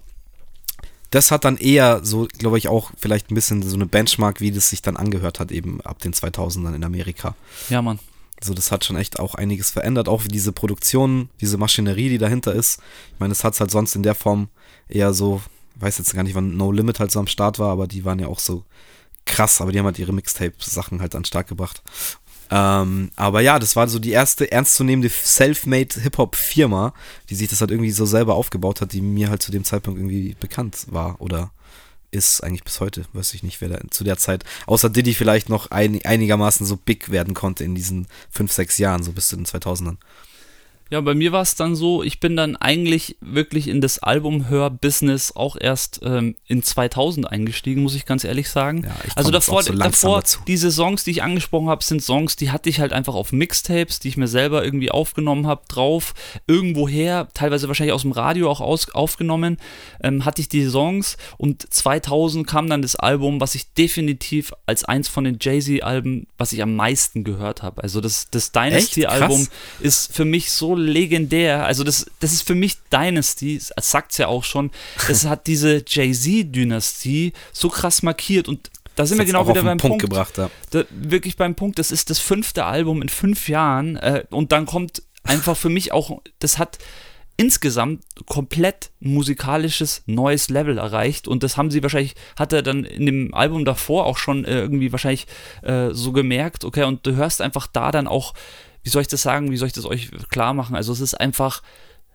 das hat dann eher so, glaube ich, auch vielleicht ein bisschen so eine Benchmark, wie das sich dann angehört hat, eben ab den 2000ern in Amerika. Ja, Mann. Also das hat schon echt auch einiges verändert, auch wie diese Produktion, diese Maschinerie, die dahinter ist. Ich meine, das hat es halt sonst in der Form eher so, weiß jetzt gar nicht, wann No Limit halt so am Start war, aber die waren ja auch so krass, aber die haben halt ihre Mixtape-Sachen halt an Start gebracht. Ähm, aber ja, das war so die erste ernstzunehmende Self-Made Hip-Hop-Firma, die sich das halt irgendwie so selber aufgebaut hat, die mir halt zu dem Zeitpunkt irgendwie bekannt war oder ist eigentlich bis heute, weiß ich nicht, wer da zu der Zeit, außer Diddy vielleicht noch ein, einigermaßen so big werden konnte in diesen fünf, sechs Jahren, so bis zu den 2000ern. Ja, bei mir war es dann so, ich bin dann eigentlich wirklich in das Albumhör-Business auch erst ähm, in 2000 eingestiegen, muss ich ganz ehrlich sagen. Ja, also davor, so davor diese Songs, die ich angesprochen habe, sind Songs, die hatte ich halt einfach auf Mixtapes, die ich mir selber irgendwie aufgenommen habe, drauf, irgendwoher, teilweise wahrscheinlich aus dem Radio auch aus, aufgenommen, ähm, hatte ich die Songs und 2000 kam dann das Album, was ich definitiv als eins von den Jay-Z-Alben, was ich am meisten gehört habe. Also das, das Dynasty-Album ist für mich so legendär. Also das, das ist für mich Dynasty, das sagt es ja auch schon. Das hat diese Jay-Z-Dynastie so krass markiert und da sind das wir genau wieder beim Punkt. Punkt gebracht, ja. da, wirklich beim Punkt, das ist das fünfte Album in fünf Jahren äh, und dann kommt einfach für mich auch, das hat insgesamt komplett musikalisches neues Level erreicht und das haben sie wahrscheinlich, hat er dann in dem Album davor auch schon äh, irgendwie wahrscheinlich äh, so gemerkt, okay, und du hörst einfach da dann auch wie soll ich das sagen, wie soll ich das euch klar machen? Also es ist einfach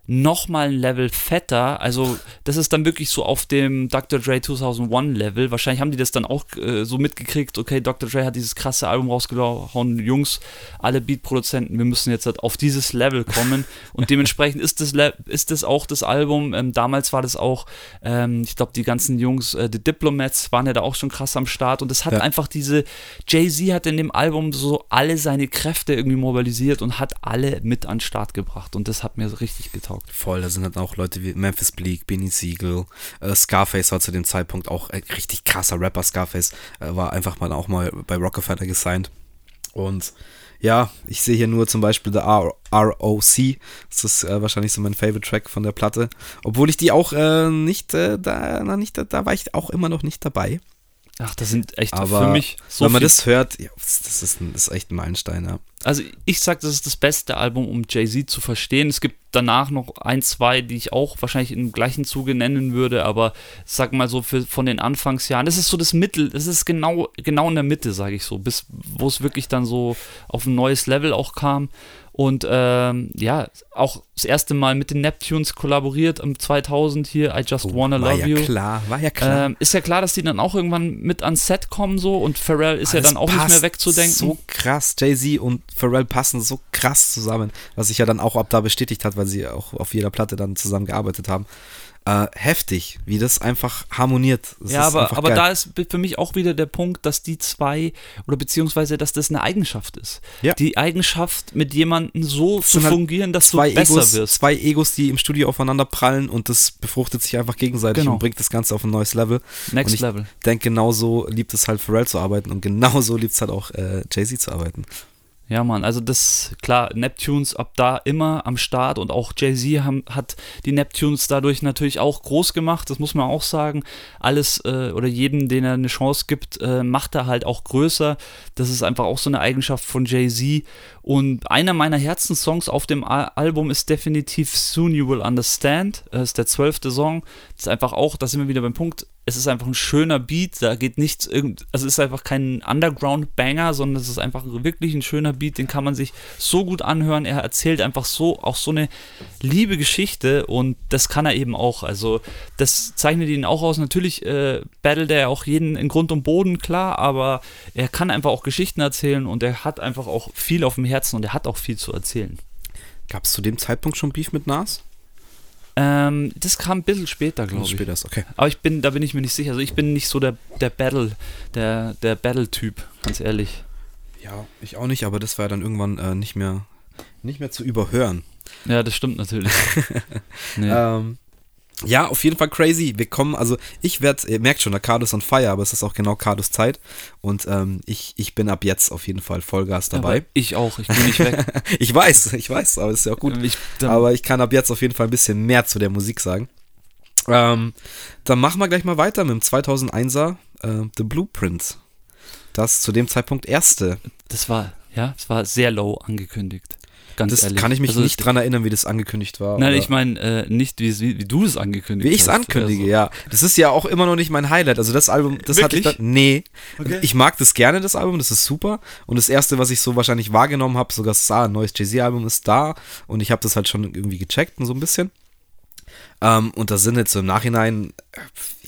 nochmal ein Level fetter. Also, das ist dann wirklich so auf dem Dr. Dre 2001 Level. Wahrscheinlich haben die das dann auch äh, so mitgekriegt. Okay, Dr. Dre hat dieses krasse Album rausgehauen. Jungs, alle Beat-Produzenten, wir müssen jetzt halt auf dieses Level kommen. Und dementsprechend ist das, ist das auch das Album. Ähm, damals war das auch, ähm, ich glaube, die ganzen Jungs, äh, die Diplomats waren ja da auch schon krass am Start. Und es hat ja. einfach diese, Jay-Z hat in dem Album so alle seine Kräfte irgendwie mobilisiert und hat alle mit an den Start gebracht. Und das hat mir so richtig getaugt getaugt. Voll, da sind halt auch Leute wie Memphis Bleak, Benny Siegel, äh, Scarface war zu dem Zeitpunkt auch ein richtig krasser Rapper. Scarface äh, war einfach mal auch mal bei Rockefeller gesigned. Und ja, ich sehe hier nur zum Beispiel The ROC. Das ist äh, wahrscheinlich so mein Favorite Track von der Platte. Obwohl ich die auch äh, nicht, äh, da, na, nicht, da war ich auch immer noch nicht dabei. Ach, das sind echt Aber für mich so Wenn man das hört, ja, das, ist ein, das ist echt ein Meilenstein, ja. Also ich sag, das ist das beste Album, um Jay-Z zu verstehen. Es gibt danach noch ein, zwei, die ich auch wahrscheinlich im gleichen Zuge nennen würde, aber sag mal so für, von den Anfangsjahren, das ist so das Mittel, das ist genau, genau in der Mitte, sage ich so, bis wo es wirklich dann so auf ein neues Level auch kam. Und ähm, ja, auch das erste Mal mit den Neptunes kollaboriert im 2000 hier, I Just oh, Wanna Love ja You. War ja klar, war ja klar. Ähm, ist ja klar, dass die dann auch irgendwann mit ans Set kommen so und Pharrell ist ah, ja dann auch nicht mehr wegzudenken. So krass, Jay-Z und Pharrell passen so krass zusammen, was sich ja dann auch ab da bestätigt hat, weil sie auch auf jeder Platte dann zusammen gearbeitet haben äh, heftig, wie das einfach harmoniert. Das ja, aber, aber da ist für mich auch wieder der Punkt, dass die zwei oder beziehungsweise, dass das eine Eigenschaft ist. Ja. Die Eigenschaft, mit jemandem so zu halt fungieren, dass du besser Egos, wirst. Zwei Egos, die im Studio aufeinander prallen und das befruchtet sich einfach gegenseitig genau. und bringt das Ganze auf ein neues Level. Next und ich Level. denke, genauso liebt es halt Pharrell zu arbeiten und genauso liebt es halt auch äh, Jay-Z zu arbeiten. Ja, Mann, also das, klar, Neptunes ab da immer am Start und auch Jay-Z hat die Neptunes dadurch natürlich auch groß gemacht, das muss man auch sagen. Alles äh, oder jedem, den er eine Chance gibt, äh, macht er halt auch größer. Das ist einfach auch so eine Eigenschaft von Jay-Z. Und einer meiner Herzenssongs auf dem Al Album ist definitiv Soon You Will Understand. Das ist der zwölfte Song. Das ist einfach auch, da sind wir wieder beim Punkt, es ist einfach ein schöner Beat, da geht nichts, irgend, also es ist einfach kein Underground-Banger, sondern es ist einfach wirklich ein schöner Beat, den kann man sich so gut anhören. Er erzählt einfach so, auch so eine liebe Geschichte und das kann er eben auch. Also das zeichnet ihn auch aus. Natürlich äh, battelt er auch jeden in Grund und Boden, klar, aber er kann einfach auch Geschichten erzählen und er hat einfach auch viel auf dem Herzen und er hat auch viel zu erzählen. Gab es zu dem Zeitpunkt schon Beef mit Nas? Ähm, das kam ein bisschen später, glaube ich. Später ist, okay. Aber ich bin, da bin ich mir nicht sicher. Also ich bin nicht so der, der Battle, der, der Battle-Typ, ganz ehrlich. Ja, ich auch nicht, aber das war ja dann irgendwann äh, nicht mehr nicht mehr zu überhören. Ja, das stimmt natürlich. [LAUGHS] nee. ähm, ja, auf jeden Fall crazy. Wir kommen, also ich werde, ihr merkt schon, der Cardus on Fire, aber es ist auch genau Cardus Zeit. Und ähm, ich, ich bin ab jetzt auf jeden Fall Vollgas dabei. Ja, ich auch, ich bin nicht weg. [LAUGHS] ich weiß, ich weiß, aber das ist ja auch gut. Ich, aber ich kann ab jetzt auf jeden Fall ein bisschen mehr zu der Musik sagen. Ähm, dann machen wir gleich mal weiter mit dem 2001er äh, The Blueprint. Das zu dem Zeitpunkt erste. Das war, ja, es war sehr low angekündigt. Ganz das ehrlich. kann ich mich Also, nicht dran erinnern, wie das angekündigt war. Nein, oder- ich meine äh, nicht, wie, wie, du es angekündigt Wie ich es hast. ankündige, Also, ja. Das ist ja auch immer noch nicht mein Highlight. Also das Album, das hatte ich Wirklich? dann. Nee. Okay. Ich mag das gerne, das Album, das ist super. Und das erste, was ich so wahrscheinlich wahrgenommen habe, sogar ah, ein neues Jay-Z-Album ist da. Und ich habe das halt schon irgendwie gecheckt und so ein bisschen. Ähm, und da sind jetzt so im Nachhinein, äh,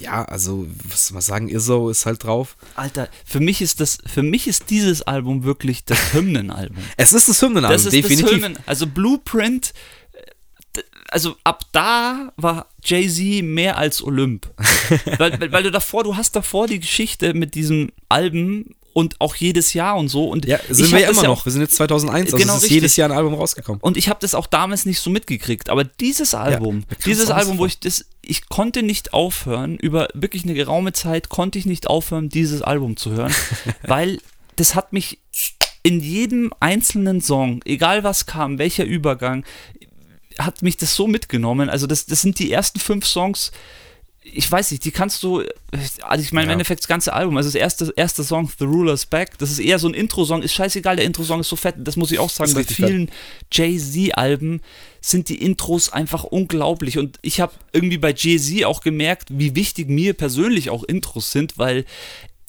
ja, also, was soll man sagen, Izzo ist halt drauf. Alter, für mich ist das, für mich ist dieses Album wirklich das [LAUGHS] Hymnenalbum. Es ist das Hymnenalbum, Das ist definitiv. das Hymnen. Also Blueprint, äh, also ab da war Jay-Z mehr als Olymp. [LAUGHS] weil, weil, weil du davor, du hast davor die Geschichte mit diesem Alben und auch jedes Jahr und so. Und ja, sind ich wir ja immer ja noch. Wir sind jetzt 2001, also Genau, es ist richtig. jedes Jahr ein Album rausgekommen. und ich habe das auch damals nicht so mitgekriegt. Aber dieses Album, kam's dieses Album, wo ich das, ich konnte nicht aufhören, über wirklich eine geraume Zeit konnte ich nicht aufhören, dieses Album zu hören, [LAUGHS] weil das hat mich in jedem einzelnen Song, egal was kam, welcher Übergang, hat mich das so mitgenommen. Also das, das sind die ersten fünf Songs, ich weiß nicht, die kannst du, also ich meine im Ja. Endeffekt das ganze Album, also das erste, erste Song, The Ruler's Back, das ist eher so ein Intro-Song, ist scheißegal, der Intro-Song ist so fett, das muss ich auch sagen, bei vielen Jay-Z-Alben sind die Intros einfach unglaublich und ich habe irgendwie bei Jay-Z auch gemerkt, wie wichtig mir persönlich auch Intros sind, weil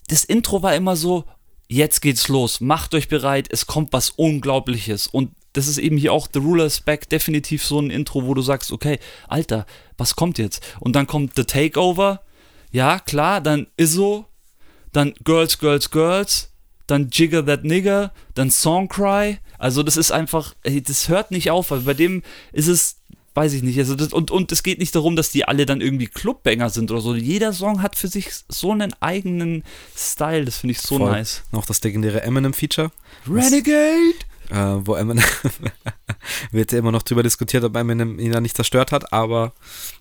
das Intro war immer so, jetzt geht's los, macht euch bereit, es kommt was Unglaubliches. Und das ist eben hier auch The Ruler's Back definitiv so ein Intro, wo du sagst, okay, Alter, was kommt jetzt? Und dann kommt The Takeover, ja, klar, dann Izzo, dann Girls, Girls, Girls, dann Jigger That Nigger, dann Songcry. Also das ist einfach, ey, das hört nicht auf, weil bei dem ist es, weiß ich nicht, also das, und, und es geht nicht darum, dass die alle dann irgendwie Clubbanger sind oder so. Jeder Song hat für sich so einen eigenen Style, das finde ich so Voll. nice. Noch das legendäre Eminem-Feature. Renegade! Äh, wo Eminem [LAUGHS] wird ja immer noch drüber diskutiert, ob Eminem ihn da nicht zerstört hat, aber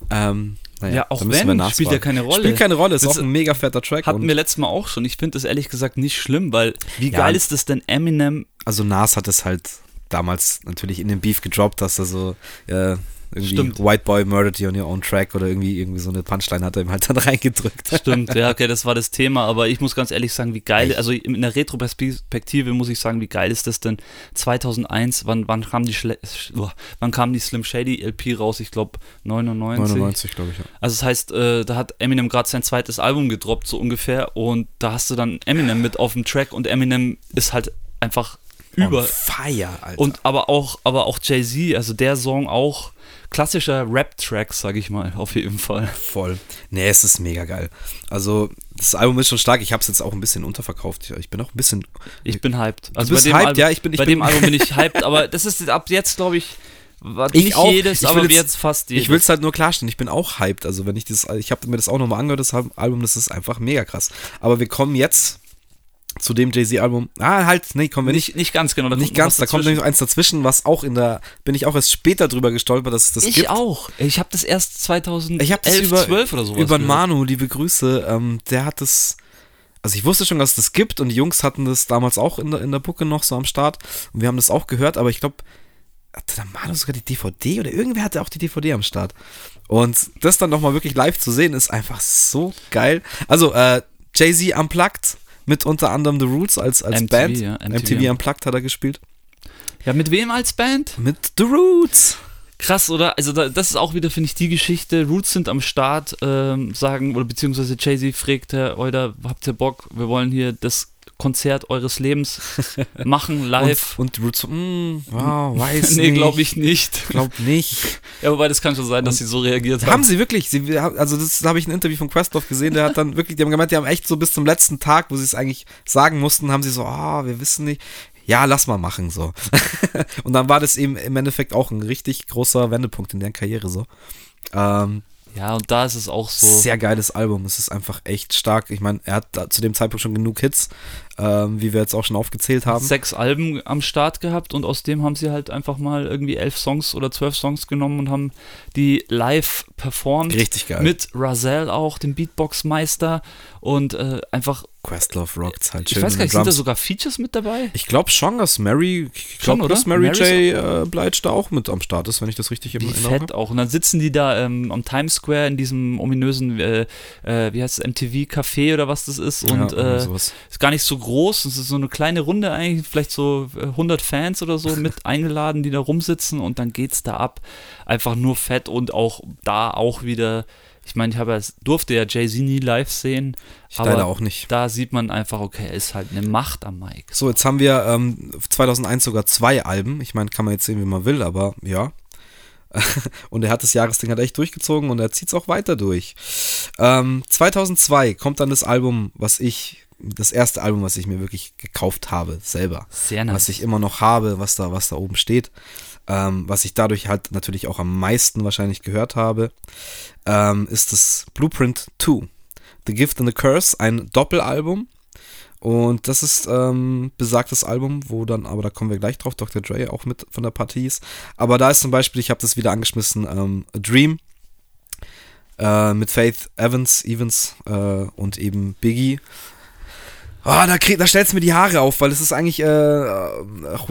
ähm, naja, Ja, auch wenn, spielt ja keine Rolle. Spielt keine Rolle, ist Das auch ein mega fetter Track. Hatten wir letztes Mal auch schon. Ich finde das ehrlich gesagt nicht schlimm, weil wie Ja. geil ist das denn Eminem also Nas hat es halt damals natürlich in den Beef gedroppt, dass er so äh, irgendwie Stimmt. White Boy murdered you on your own track oder irgendwie irgendwie so eine Punchline hat er ihm halt dann [LAUGHS] reingedrückt. Stimmt, ja, okay, das war das Thema, aber ich muss ganz ehrlich sagen, wie geil, also in der Retroperspektive muss ich sagen, wie geil ist das denn 2001, wann, wann kam die Schle wann kam die Slim Shady LP raus? Ich glaube 99. 99, glaube ich. Ja. Also das heißt, äh, da hat Eminem gerade sein zweites Album gedroppt, so ungefähr, und da hast du dann Eminem mit auf dem Track und Eminem ist halt einfach über. On fire, Alter. Und aber auch, aber auch Jay-Z, also der Song auch klassischer Rap-Track, sag ich mal, auf jeden Fall. Voll. Nee, es ist mega geil. Also, das Album ist schon stark. Ich habe es jetzt auch ein bisschen unterverkauft. Ich bin auch ein bisschen. Ich bin hyped. Also bist bei dem hyped, Album, ja, ich bin- ich bei bin- dem Album bin ich hyped, aber das ist ab jetzt, glaube ich, war Ich nicht auch. jedes, Ich aber jetzt- jetzt fast jedes. Ich will es halt nur klarstellen. Ich bin auch hyped. Also, wenn ich dieses. Ich habe mir das auch nochmal angehört, das Album, das ist einfach mega krass. Aber wir kommen jetzt zu dem Jay-Z-Album. Ah, halt, nee, kommen wir nicht. nicht, nicht ganz genau. Da Nicht ganz, da kommt nämlich noch eins dazwischen, was auch in der, bin ich auch erst später drüber gestolpert, dass es das Ich gibt. auch. Ich habe das erst 2011, Ich habe das über, 12 oder sowas über gehört. Manu, liebe Grüße, ähm, der hat das, also ich wusste schon, dass es das gibt und die Jungs hatten das damals auch in der, in der Bucke noch so am Start und wir haben das auch gehört, aber ich glaube, hatte der Manu sogar die DVD oder irgendwer hatte auch die DVD am Start. Und das dann nochmal wirklich live zu sehen, ist einfach so geil. Also, äh, Jay-Z Unplugged mit unter anderem The Roots als, als MTV, Band. ja, MTV, MTV Unplugged hat er gespielt. Ja, mit wem als Band? Mit The Roots. Krass, oder? Also da, das ist auch wieder, finde ich, die Geschichte. Roots sind am Start, ähm, sagen, oder beziehungsweise Jay-Z fragt, Herr Euder, habt ihr Bock? Wir wollen hier das Konzert eures Lebens machen, [LAUGHS] live. Und, und Roots, so, mm, wow, [LAUGHS] weiß nee, nicht. glaube ich nicht. Glaub nicht. Ja, wobei das kann schon sein, dass sie so reagiert haben. Haben sie wirklich, sie, also das da habe ich ein Interview von Questlove gesehen, der hat dann wirklich, die haben gemeint, die haben echt so bis zum letzten Tag, wo sie es eigentlich sagen mussten, haben sie so, ah, wir wissen nicht, ja, lass mal machen, so. [LAUGHS] Und dann war das eben im Endeffekt auch ein richtig großer Wendepunkt in deren Karriere, so. Ähm, Ja, und da ist es auch so. sehr geiles Album, es ist einfach echt stark. Ich meine, er hat zu dem Zeitpunkt schon genug Hits, ähm, wie wir jetzt auch schon aufgezählt haben. sechs Alben am Start gehabt und aus dem haben sie halt einfach mal irgendwie elf Songs oder zwölf Songs genommen und haben die live performt. Richtig geil. Mit Razel auch, dem Beatbox-Meister und äh, einfach, Questlove rockt halt ich schön weiß in gar nicht, sind da sogar Features mit dabei? Ich glaube schon, dass Mary, ich glaube, dass Mary J. Äh, Blige da auch mit am Start ist, wenn ich das richtig im Wie Erinnerung fett auch. Und dann sitzen die da ähm, am Times Square in diesem ominösen, äh, äh, wie heißt es, MTV-Café oder was das ist. habe. Und ja, äh, ist gar nicht so groß, es ist so eine kleine Runde eigentlich, vielleicht so 100 Fans oder so mit [LAUGHS] eingeladen, die da rumsitzen und dann geht's da ab. Einfach nur fett und auch da auch wieder, ich meine, ich habe durfte ja Jay-Z nie live sehen, Ich aber leider auch nicht. da sieht man einfach, okay, er ist halt eine Macht am Mic. So, jetzt haben wir ähm, 2001 sogar zwei Alben. Ich meine, kann man jetzt sehen, wie man will, aber ja. [LAUGHS] und er hat das Jahresding halt echt durchgezogen und er zieht es auch weiter durch. Ähm, 2002 kommt dann das Album, was ich, das erste Album, was ich mir wirklich gekauft habe, selber. Sehr nice. Was ich immer noch habe, was da, was da oben steht. Ähm, was ich dadurch halt natürlich auch am meisten wahrscheinlich gehört habe, ähm, ist das Blueprint 2. The Gift and the Curse, ein Doppelalbum. Und das ist ähm, besagtes Album, wo dann, aber da kommen wir gleich drauf, Dr. Dre auch mit von der Partie ist. Aber da ist zum Beispiel, ich habe das wieder angeschmissen, ähm, A Dream äh, mit Faith Evans, Evans äh, und eben Biggie. Ah, da, krieg, da stellt mir die Haare auf, weil es ist eigentlich, äh, ach,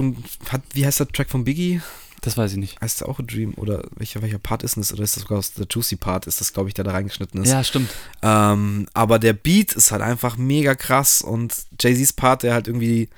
hat, wie heißt der Track von Biggie? Das weiß ich nicht. Heißt der auch A Dream? Oder welcher, welcher Part ist denn das? Oder ist das sogar aus der Juicy Part? Ist das, glaube ich, der da reingeschnitten ist? Ja, stimmt. Ähm, aber der Beat ist halt einfach mega krass und Jay-Z's Part, der halt irgendwie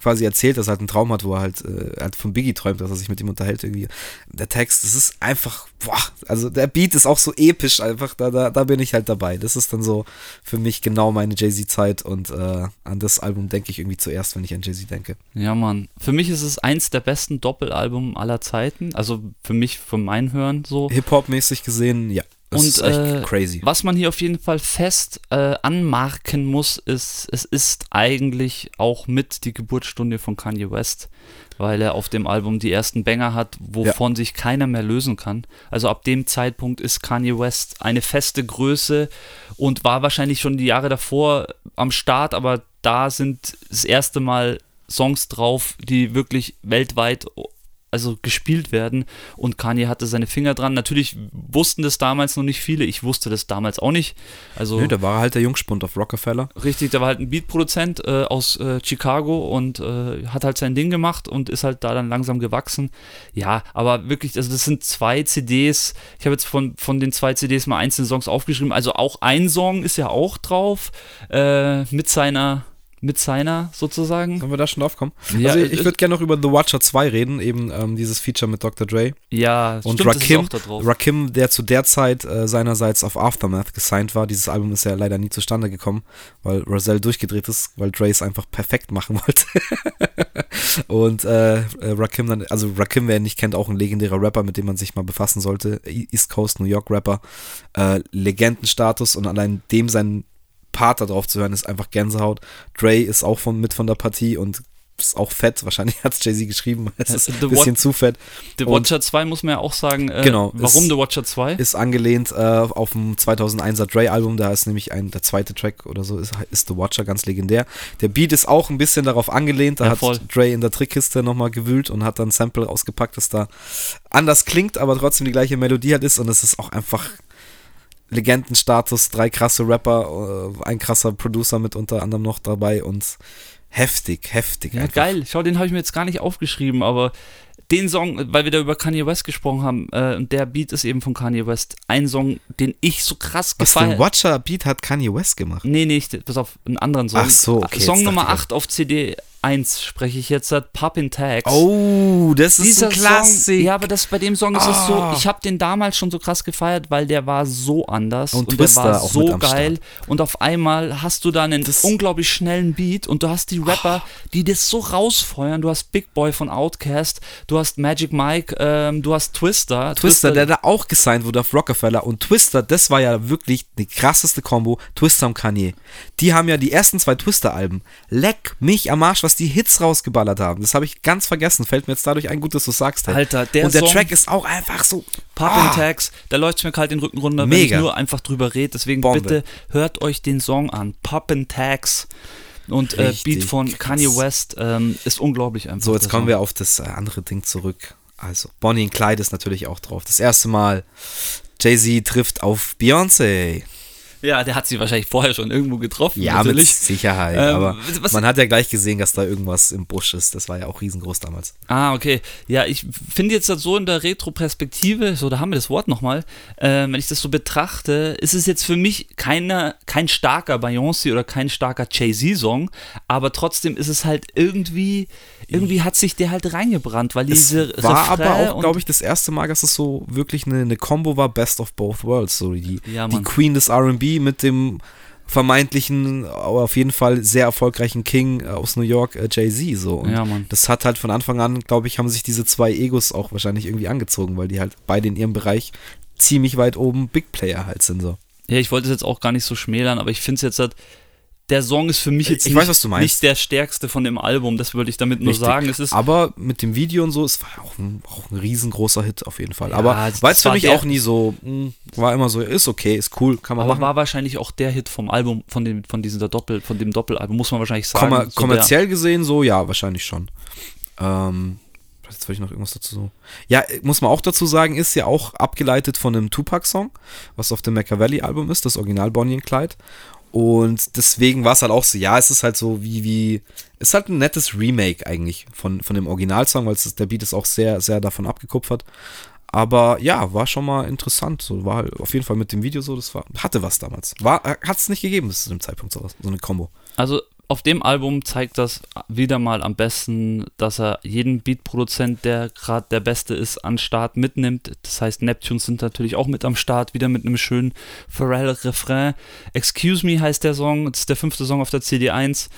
quasi erzählt, dass er halt einen Traum hat, wo er halt, äh, halt von Biggie träumt, dass er sich mit ihm unterhält irgendwie. Der Text, das ist einfach, boah, also der Beat ist auch so episch einfach, da, da, da bin ich halt dabei. Das ist dann so für mich genau meine Jay-Z-Zeit und äh, an das Album denke ich irgendwie zuerst, wenn ich an Jay-Z denke. Ja, Mann. Für mich ist es eins der besten Doppelalbum aller Zeiten. Also für mich, von meinem Hören so. Hip-Hop-mäßig gesehen, ja. Das Und, ist echt äh, crazy. Was man hier auf jeden Fall fest äh, anmarken muss, ist, es ist eigentlich auch mit die Geburtsstunde von Kanye West, weil er auf dem Album die ersten Banger hat, wovon sich keiner mehr lösen kann. Also ab dem Zeitpunkt ist Kanye West eine feste Größe und war wahrscheinlich schon die Jahre davor am Start, aber da sind das erste Mal Songs drauf, die wirklich weltweit also gespielt werden und Kanye hatte seine Finger dran. Natürlich wussten das damals noch nicht viele, ich wusste das damals auch nicht. Also Nö, da war halt der Jungspund auf Rockefeller. richtig, der war halt ein Beatproduzent äh, aus äh, Chicago und äh, hat halt sein Ding gemacht und ist halt da dann langsam gewachsen. Ja, aber wirklich, also das sind zwei CDs. Ich habe jetzt von, von den zwei CDs mal einzelne Songs aufgeschrieben. Also auch ein Song ist ja auch drauf äh, mit seiner mit seiner sozusagen. Sollen wir da schon drauf kommen? Ja, also ich, ich würde gerne noch über The Watcher 2 reden, eben ähm, dieses Feature mit Dr. Dre. Ja, Und stimmt, Rakim. Rakim, der zu der Zeit äh, seinerseits auf Aftermath gesigned war. Dieses Album ist ja leider nie zustande gekommen, weil Roselle durchgedreht ist, weil Dre es einfach perfekt machen [LAUGHS] wollte. Und äh, äh, Rakim dann, also Rakim, wer ihn nicht kennt, auch ein legendärer Rapper, mit dem man sich mal befassen sollte. E- East Coast New York Rapper. Äh, Legendenstatus und allein dem sein Part da drauf zu hören, ist einfach Gänsehaut. Dre ist auch von, mit von der Partie und ist auch fett. Wahrscheinlich [LAUGHS] hat es Jay-Z geschrieben. Es Ja, ist ein bisschen zu fett. The Und- Watcher 2 muss man ja auch sagen. Äh, Genau, Warum ist- The Watcher 2? Ist angelehnt äh, auf dem 2001er Dre-Album. Da ist nämlich ein, der zweite Track oder so, ist, ist The Watcher, ganz legendär. Der Beat ist auch ein bisschen darauf angelehnt. Da Ja, hat voll. Dre in der Trickkiste nochmal gewühlt und hat dann ein Sample rausgepackt, das da anders klingt, aber trotzdem die gleiche Melodie halt ist. Und es ist auch einfach Legendenstatus, drei krasse Rapper, äh, ein krasser Producer mit unter anderem noch dabei und heftig, heftig. Ja, einfach. geil. Schau, den habe ich mir jetzt gar nicht aufgeschrieben, aber den Song, weil wir da über Kanye West gesprochen haben, äh, und der Beat ist eben von Kanye West, ein Song, den ich so krass Was den gefeiert Watcher-Beat hat Kanye West gemacht. Nee, nee, ich, pass auf, einen anderen Song. Ach so, okay, Song Nummer dachte ich- 8 auf CD 1 spreche ich jetzt, hat Puppin Tags. Oh, das ist Dieser ein Klassik. Song, ja, aber das bei dem Song ist es so, Ah. ich habe den damals schon so krass gefeiert, weil der war so anders Und und, Twister der war auch so geil und auf einmal hast du da einen Das- unglaublich schnellen Beat und du hast die Rapper, die das so rausfeuern, du hast Big Boy von Outkast, du hast Magic Mike, ähm, du hast Twister, Twister, der da auch gesigned wurde auf Rockefeller und Twister, das war ja wirklich die krasseste Kombo, Twister und Kanye. Die haben ja die ersten zwei Twister-Alben, leck mich am Arsch, was die Hits rausgeballert haben. Das habe ich ganz vergessen, fällt mir jetzt dadurch ein, gut, dass du sagst. hey. Alter, der Und der Song- Track ist auch einfach so, Puppin Ah. Tags, da läuft mir kalt den Rücken runter, wenn Mega. ich nur einfach drüber rede. Deswegen Bombe. bitte hört euch den Song an. Puppin Tags und äh, Beat von krass. Kanye West ähm, ist unglaublich einfach. So, jetzt kommen Song. wir auf das äh, andere Ding zurück. Also, Bonnie und Clyde ist natürlich auch drauf. Das erste Mal, Jay-Z trifft auf Beyoncé. Ja, der hat sie wahrscheinlich vorher schon irgendwo getroffen. Ja, natürlich. mit Sicherheit. Ähm, aber was- man hat ja gleich gesehen, dass da irgendwas im Busch ist. Das war ja auch riesengroß damals. Ah, okay. Ja, ich finde jetzt so in der Retro-Perspektive, so, da haben wir das Wort nochmal, äh, wenn ich das so betrachte, ist es jetzt für mich keine, kein starker Beyoncé oder kein starker Jay-Z-Song, aber trotzdem ist es halt irgendwie, irgendwie hat sich der halt reingebrannt, weil diese Es war Refrain aber auch, glaube ich, das erste Mal, dass es so wirklich eine, eine Combo war, Best of Both Worlds. So die, Ja, die. Queen des RB mit dem vermeintlichen, aber auf jeden Fall sehr erfolgreichen King äh, aus New York, äh, Jay-Z. So. Und Ja, Mann. das hat halt von Anfang an, glaube ich, haben sich diese zwei Egos auch wahrscheinlich irgendwie angezogen, weil die halt beide in ihrem Bereich ziemlich weit oben Big Player halt sind. So. Ja, ich wollte es jetzt auch gar nicht so schmälern, aber ich finde es jetzt halt, der Song ist für mich jetzt Ich nicht, weiß, nicht der stärkste von dem Album, das würde ich damit nur Richtig. sagen. Es ist aber mit dem Video und so, es war ja auch ein, auch ein riesengroßer Hit auf jeden Fall. Ja, aber war es für mich der- auch nie so, mh, war immer so, ist okay, ist cool, kann man aber machen. war wahrscheinlich auch der Hit vom Album, von dem, von dieser Doppel, von dem Doppelalbum, muss man wahrscheinlich sagen. Kommer So kommerziell gesehen so, ja, wahrscheinlich schon. Ähm, jetzt wollte ich noch irgendwas dazu so. Ja, muss man auch dazu sagen, ist ja auch abgeleitet von einem Tupac-Song, was auf dem Machiavelli-Album ist, das Original Bonnie and Clyde. Und deswegen war es halt auch so, ja, es ist halt so wie, wie, ist halt ein nettes Remake eigentlich von, von dem Originalsong, weil es der Beat ist auch sehr, sehr davon abgekupfert. Aber ja, war schon mal interessant. So war halt auf jeden Fall mit dem Video so, das war, hatte was damals. War, hat es nicht gegeben bis zu dem Zeitpunkt sowas, so eine Combo. Also auf dem Album zeigt das wieder mal am besten, dass er jeden Beatproduzent, der gerade der Beste ist, an Start mitnimmt. Das heißt, Neptunes sind natürlich auch mit am Start, wieder mit einem schönen Pharrell-Refrain. Excuse Me heißt der Song, das ist der fünfte Song auf der CD1.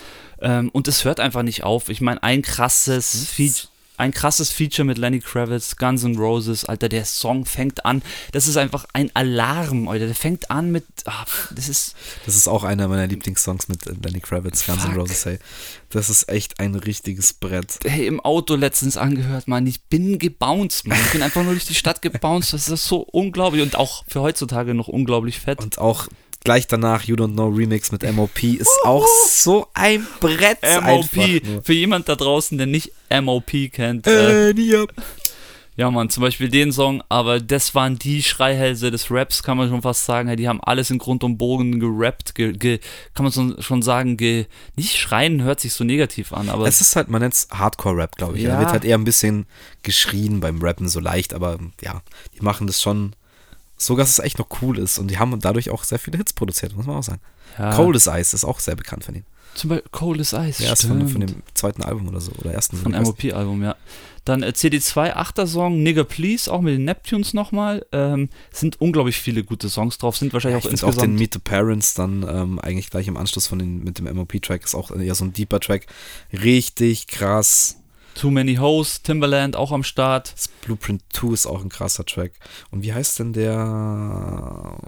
Ähm, und es hört einfach nicht auf. Ich meine, ein krasses Feature. Ein krasses Feature mit Lenny Kravitz, Guns N' Roses, Alter, der Song fängt an. Das ist einfach ein Alarm, Alter. Der fängt an mit. Ah, das ist. Das ist auch einer meiner Lieblingssongs mit Lenny Kravitz, Guns N'. Roses, hey. Das ist echt ein richtiges Brett. hey, im Auto letztens angehört, Mann. Ich bin gebounced, Mann. Ich bin einfach nur durch die Stadt gebounced. Das ist so unglaublich und auch für heutzutage noch unglaublich fett. Und auch gleich danach You Don't Know Remix mit MOP ist auch so ein Brett. MOP, für jemand da draußen, der nicht MOP kennt. Äh, Äh, ja. Mann, zum Beispiel den Song, aber das waren die Schreihälse des Raps, kann man schon fast sagen. Die haben alles in Grund und Bogen gerappt, ge, ge, kann man schon sagen, ge, nicht schreien hört sich so negativ an, aber Es ist halt, man nennt es Hardcore-Rap, glaube ich. Ja. Da wird halt eher ein bisschen geschrien beim Rappen, so leicht, aber ja, die machen das schon so, dass es echt noch cool ist. Und die haben dadurch auch sehr viele Hits produziert, muss man auch sagen. ja, Cold as Ice ist auch sehr bekannt von ihnen. zum Beispiel Cold as Ice. Ja, ist von, von dem zweiten Album oder so, oder ersten. Von MOP-Album, ja. Dann äh, CD2, 8er Song, Nigga Please, auch mit den Neptunes nochmal. Ähm, sind unglaublich viele gute Songs drauf, sind wahrscheinlich ich auch finde auch den insgesamt. Meet the Parents dann ähm, eigentlich gleich im Anschluss von den, mit dem MOP-Track ist auch eher so ein deeper Track. Richtig krass. Too Many Hoes, Timberland auch am Start. Das Blueprint 2 ist auch ein krasser Track. Und wie heißt denn der?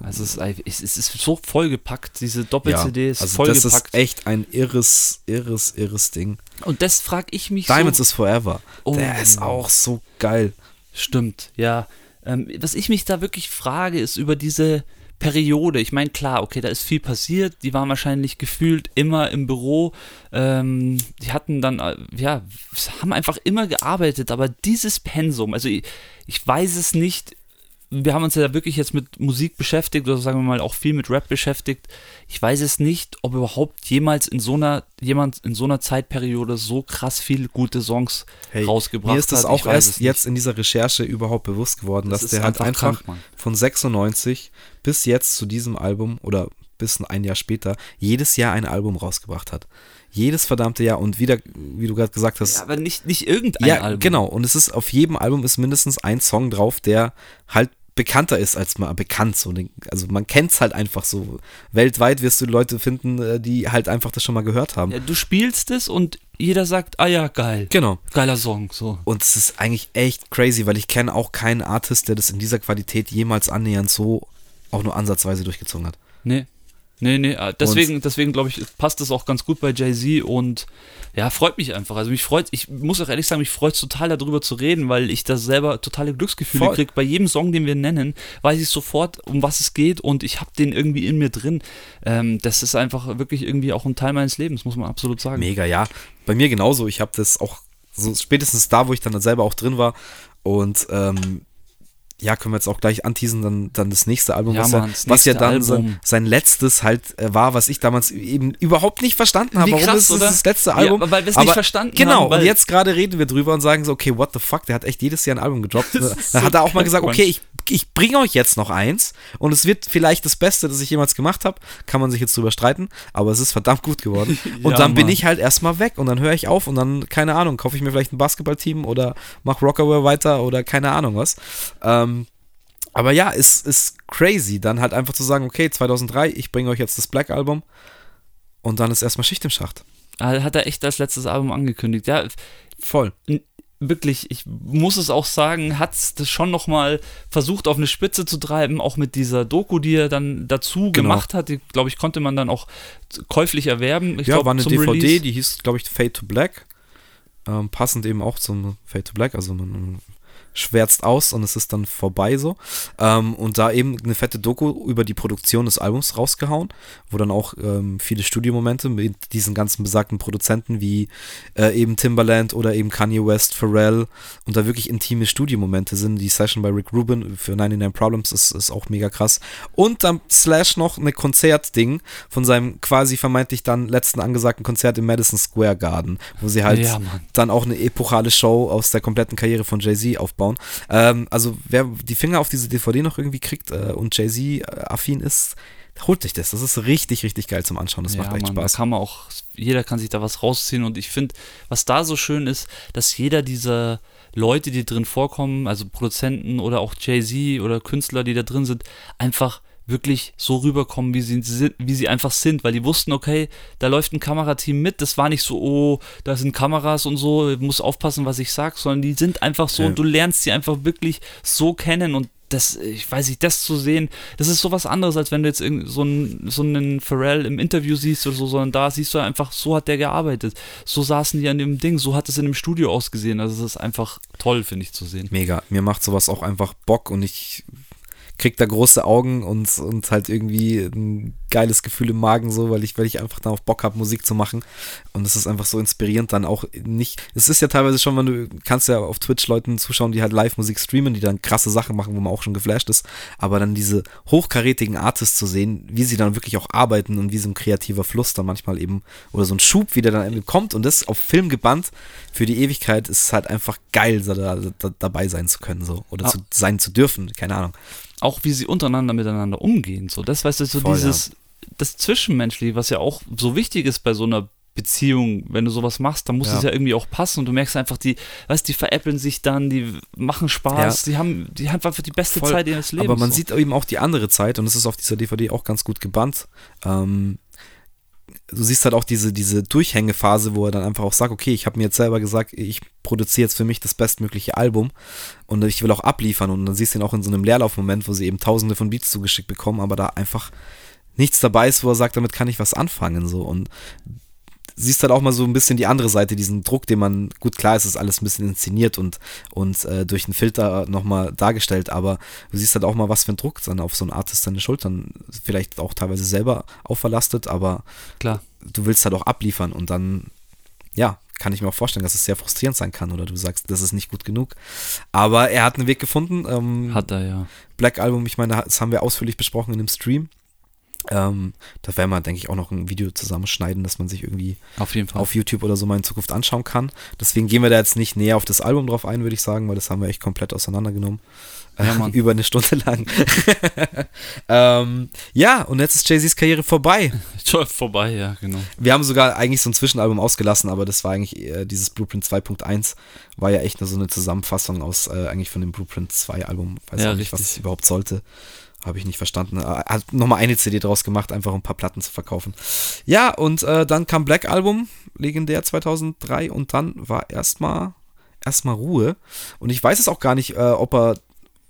Also es ist, es ist so vollgepackt, diese Doppel-CD ist also das vollgepackt. ist echt ein irres, irres, irres Ding. Und das frage ich mich Diamonds so. is Forever. Oh. Der ist auch so geil. Stimmt, ja. Ähm, was ich mich da wirklich frage, ist über diese Periode. Ich meine, klar, okay, da ist viel passiert. Die waren wahrscheinlich gefühlt immer im Büro. Ähm, die hatten dann, äh, ja, haben einfach immer gearbeitet. Aber dieses Pensum, also ich, ich weiß es nicht. Wir haben uns ja wirklich jetzt mit Musik beschäftigt oder sagen wir mal auch viel mit Rap beschäftigt. Ich weiß es nicht, ob überhaupt jemals in so einer jemand in so einer Zeitperiode so krass viel gute Songs rausgebracht Mir ist das hat. auch erst jetzt in dieser Recherche überhaupt bewusst geworden, Das dass der halt einfach krank, von 96 bis jetzt zu diesem Album oder bis ein Jahr später jedes Jahr ein Album rausgebracht hat. Jedes verdammte Jahr und wieder, wie du gerade gesagt hast, Ja, aber nicht, nicht irgendein ja, Album. genau. Und es ist auf jedem Album ist mindestens ein Song drauf, der halt bekannter ist als mal bekannt. So, also man kennt es halt einfach so. Weltweit wirst du Leute finden, äh, die halt einfach das schon mal gehört haben. Ja, du spielst es und jeder sagt, ah ja, geil. Genau. Geiler Song, so. Und es ist eigentlich echt crazy, weil ich kenne auch keinen Artist, der das in dieser Qualität jemals annähernd so auch nur ansatzweise durchgezogen hat. Nee. Nee, nee, äh, deswegen, deswegen glaube ich, passt das auch ganz gut bei Jay-Z und ja, freut mich einfach. Also mich freut, ich muss auch ehrlich sagen, mich freut total darüber zu reden, weil ich da selber totale Glücksgefühle kriege. Bei jedem Song, den wir nennen, weiß ich sofort, um was es geht und ich habe den irgendwie in mir drin. Ähm, das ist einfach wirklich irgendwie auch ein Teil meines Lebens, muss man absolut sagen. Mega, ja. Bei mir genauso. Ich habe das auch so spätestens da, wo ich dann selber auch drin war. Und ähm, ja, können wir jetzt auch gleich anteasen, dann, dann das nächste Album, Ja, was, Mann, ja, das was ja dann sein, sein letztes halt äh, war, was ich damals eben überhaupt nicht verstanden habe. Wie Warum krass, ist oder? das letzte Ja, Album? weil wir es nicht verstanden Genau, haben. weil- und jetzt gerade reden wir drüber und sagen so, okay, what the fuck, der hat echt jedes Jahr ein Album gedroppt. [LAUGHS] Das Dann so hat er auch mal gesagt, okay, ich, ich bringe euch jetzt noch eins und es wird vielleicht das Beste, das ich jemals gemacht habe. Kann man sich jetzt drüber streiten, aber es ist verdammt gut geworden. [LAUGHS] Und Ja, dann bin Mann. ich halt erstmal weg und dann höre ich auf und dann, keine Ahnung, kaufe ich mir vielleicht ein Basketballteam oder mach Rockaware weiter oder keine Ahnung was. Ähm, aber ja, ist, ist crazy, dann halt einfach zu sagen, okay, 2003, ich bringe euch jetzt das Black Album und dann ist erstmal Schicht im Schacht. Hat er echt als letztes Album angekündigt. Ja, Voll. wirklich, ich muss es auch sagen, hat es das schon nochmal versucht auf eine Spitze zu treiben, auch mit dieser Doku, die er dann dazu Genau. gemacht hat. Die, glaube ich, konnte man dann auch käuflich erwerben. Ich ja, glaub, war eine DVD, Release. die hieß, glaube ich, Fade to Black. Ähm, passend eben auch zum Fade to Black, also man schwärzt aus und es ist dann vorbei so. Ähm, und da eben eine fette Doku über die Produktion des Albums rausgehauen, wo dann auch ähm, viele Studiomomente mit diesen ganzen besagten Produzenten wie äh, eben Timbaland oder eben Kanye West, Pharrell und da wirklich intime Studiomomente sind. Die Session bei Rick Rubin für 99 Problems ist, ist auch mega krass. Und dann Slash noch eine Konzertding von seinem quasi vermeintlich dann letzten angesagten Konzert im Madison Square Garden, wo sie halt Ja, dann auch eine epochale Show aus der kompletten Karriere von Jay-Z aufbauen. Ähm, also wer die Finger auf diese DVD noch irgendwie kriegt äh, und Jay-Z-affin ist, holt sich das. Das ist richtig, richtig geil zum Anschauen. Das ja, macht echt Mann, Spaß. Da kann man auch, jeder kann sich da was rausziehen und ich finde, was da so schön ist, dass jeder dieser Leute, die drin vorkommen, also Produzenten oder auch Jay-Z oder Künstler, die da drin sind, einfach wirklich so rüberkommen, wie sie, wie sie einfach sind, weil die wussten, okay, da läuft ein Kamerateam mit, das war nicht so, oh, da sind Kameras und so, muss aufpassen, was ich sag, sondern die sind einfach so Ja. und du lernst sie einfach wirklich so kennen und das, ich weiß nicht, das zu sehen, das ist so was anderes, als wenn du jetzt so einen, so einen Pharrell im Interview siehst oder so, sondern da siehst du einfach, so hat der gearbeitet. So saßen die an dem Ding, so hat es in dem Studio ausgesehen. Also es ist einfach toll, finde ich, zu sehen. Mega. Mir macht sowas auch einfach Bock und ich krieg da große Augen und, und halt irgendwie ein geiles Gefühl im Magen so, weil ich, weil ich einfach darauf Bock habe, Musik zu machen. Und es ist einfach so inspirierend dann auch nicht. Es ist ja teilweise schon, wenn du kannst ja auf Twitch Leuten zuschauen, die halt Live-Musik streamen, die dann krasse Sachen machen, wo man auch schon geflasht ist. Aber dann diese hochkarätigen Artists zu sehen, wie sie dann wirklich auch arbeiten und wie so ein kreativer Fluss dann manchmal eben oder so ein Schub, wie der dann kommt und das auf Film gebannt für die Ewigkeit ist halt einfach geil, da, da, da dabei sein zu können so oder Ah. zu sein zu dürfen, keine Ahnung. Auch wie sie untereinander miteinander umgehen. So, das weißt du, so Voll, dieses, das Zwischenmenschliche, was ja auch so wichtig ist bei so einer Beziehung, wenn du sowas machst, dann muss Ja. es ja irgendwie auch passen und du merkst einfach, die, weißt, die veräppeln sich dann, die machen Spaß, die haben, die haben einfach die beste Voll. Zeit ihres Lebens. Aber man so. sieht eben auch die andere Zeit und es ist auf dieser DVD auch ganz gut gebannt. Ähm, du siehst halt auch diese, diese Durchhängephase, wo er dann einfach auch sagt, okay, ich habe mir jetzt selber gesagt, ich produziere jetzt für mich das bestmögliche Album und ich will auch abliefern. Und dann siehst du ihn auch in so einem Leerlaufmoment, wo sie eben tausende von Beats zugeschickt bekommen, aber da einfach nichts dabei ist, wo er sagt, damit kann ich was anfangen so. Und siehst halt auch mal so ein bisschen die andere Seite, diesen Druck, den man, gut klar, es ist alles ein bisschen inszeniert und, und äh, durch einen Filter nochmal dargestellt, aber du siehst halt auch mal, was für ein Druck dann auf so einen Artist seine Schultern vielleicht auch teilweise selber auferlastet, aber Klar. du willst halt auch abliefern und dann, ja, kann ich mir auch vorstellen, dass es sehr frustrierend sein kann oder du sagst, das ist nicht gut genug. Aber er hat einen Weg gefunden. Ähm, Hat er, ja. Black Album, ich meine, das haben wir ausführlich besprochen in dem Stream. Ähm, da werden wir, denke ich, auch noch ein Video zusammenschneiden, dass man sich irgendwie Auf auf YouTube oder so mal in Zukunft anschauen kann. Deswegen gehen wir da jetzt nicht näher auf das Album drauf ein, würde ich sagen, weil das haben wir echt komplett auseinandergenommen. Ja. [LAUGHS] Über eine Stunde lang. [LAUGHS] ähm, ja, und jetzt ist Jay-Z's Karriere vorbei. [LAUGHS] Vorbei, ja, genau. Wir haben sogar eigentlich so ein Zwischenalbum ausgelassen, aber das war eigentlich äh, dieses Blueprint 2.1 war ja echt nur so eine Zusammenfassung aus äh, eigentlich von dem Blueprint 2 Album. Weiß Ja, auch nicht, was richtig. es überhaupt sollte. Habe ich nicht verstanden. Er hat nochmal eine CD draus gemacht, einfach um ein paar Platten zu verkaufen. Ja, und äh, dann kam Black Album, legendär 2003, und dann war erstmal erstmal Ruhe. Und ich weiß es auch gar nicht, äh, ob er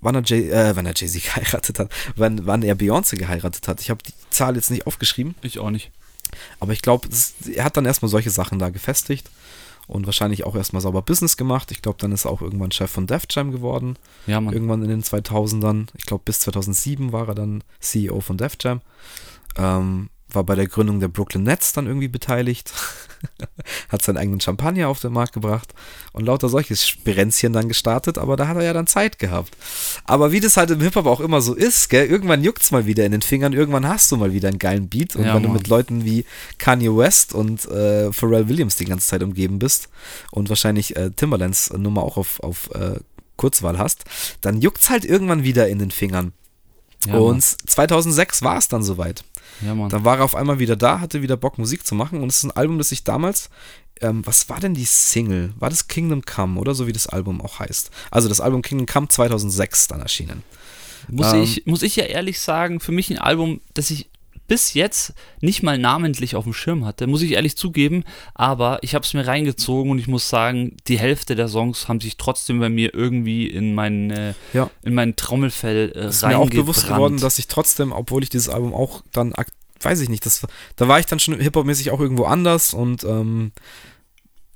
wann er, Jay, äh, wann er Jay-Z [LAUGHS] geheiratet hat, wann, wann er Beyoncé geheiratet hat. Ich habe die Zahl jetzt nicht aufgeschrieben. Ich auch nicht. Aber ich glaube, er hat dann erstmal solche Sachen da gefestigt und wahrscheinlich auch erstmal sauber Business gemacht. Ich glaube, dann ist er auch irgendwann Chef von Def Jam geworden. Ja, Mann. Irgendwann in den 2000ern. Ich glaube, bis 2007 war er dann CEO von Def Jam. Ähm, war bei der Gründung der Brooklyn Nets dann irgendwie beteiligt, [LAUGHS] hat seinen eigenen Champagner auf den Markt gebracht und lauter solches Spirenzchen dann gestartet, aber da hat er ja dann Zeit gehabt. Aber wie das halt im Hip-Hop auch immer so ist, gell, irgendwann juckt's mal wieder in den Fingern, irgendwann hast du mal wieder einen geilen Beat und Ja, wenn du Mann. mit Leuten wie Kanye West und äh, Pharrell Williams die ganze Zeit umgeben bist und wahrscheinlich äh, Timberlands Nummer auch auf, auf äh, Kurzwahl hast, dann juckt's halt irgendwann wieder in den Fingern. Ja, und 2006 war es dann soweit. Ja, Mann. Dann war er auf einmal wieder da, hatte wieder Bock, Musik zu machen. Und es ist ein Album, das ich damals. Ähm, was war denn die Single? War das Kingdom Come oder so wie das Album auch heißt? Also das Album Kingdom Come 2006 dann erschienen. Muss, Ähm, ich, muss ich ja ehrlich sagen, für mich ein Album, das ich bis jetzt nicht mal namentlich auf dem Schirm hatte, muss ich ehrlich zugeben, aber ich habe es mir reingezogen und ich muss sagen, die Hälfte der Songs haben sich trotzdem bei mir irgendwie in mein, äh, Ja. in mein Trommelfell äh, Es ist mir auch bewusst geworden, dass ich trotzdem, obwohl ich dieses Album auch dann, weiß ich nicht, das, da war ich dann schon Hip-Hop-mäßig auch irgendwo anders und ähm,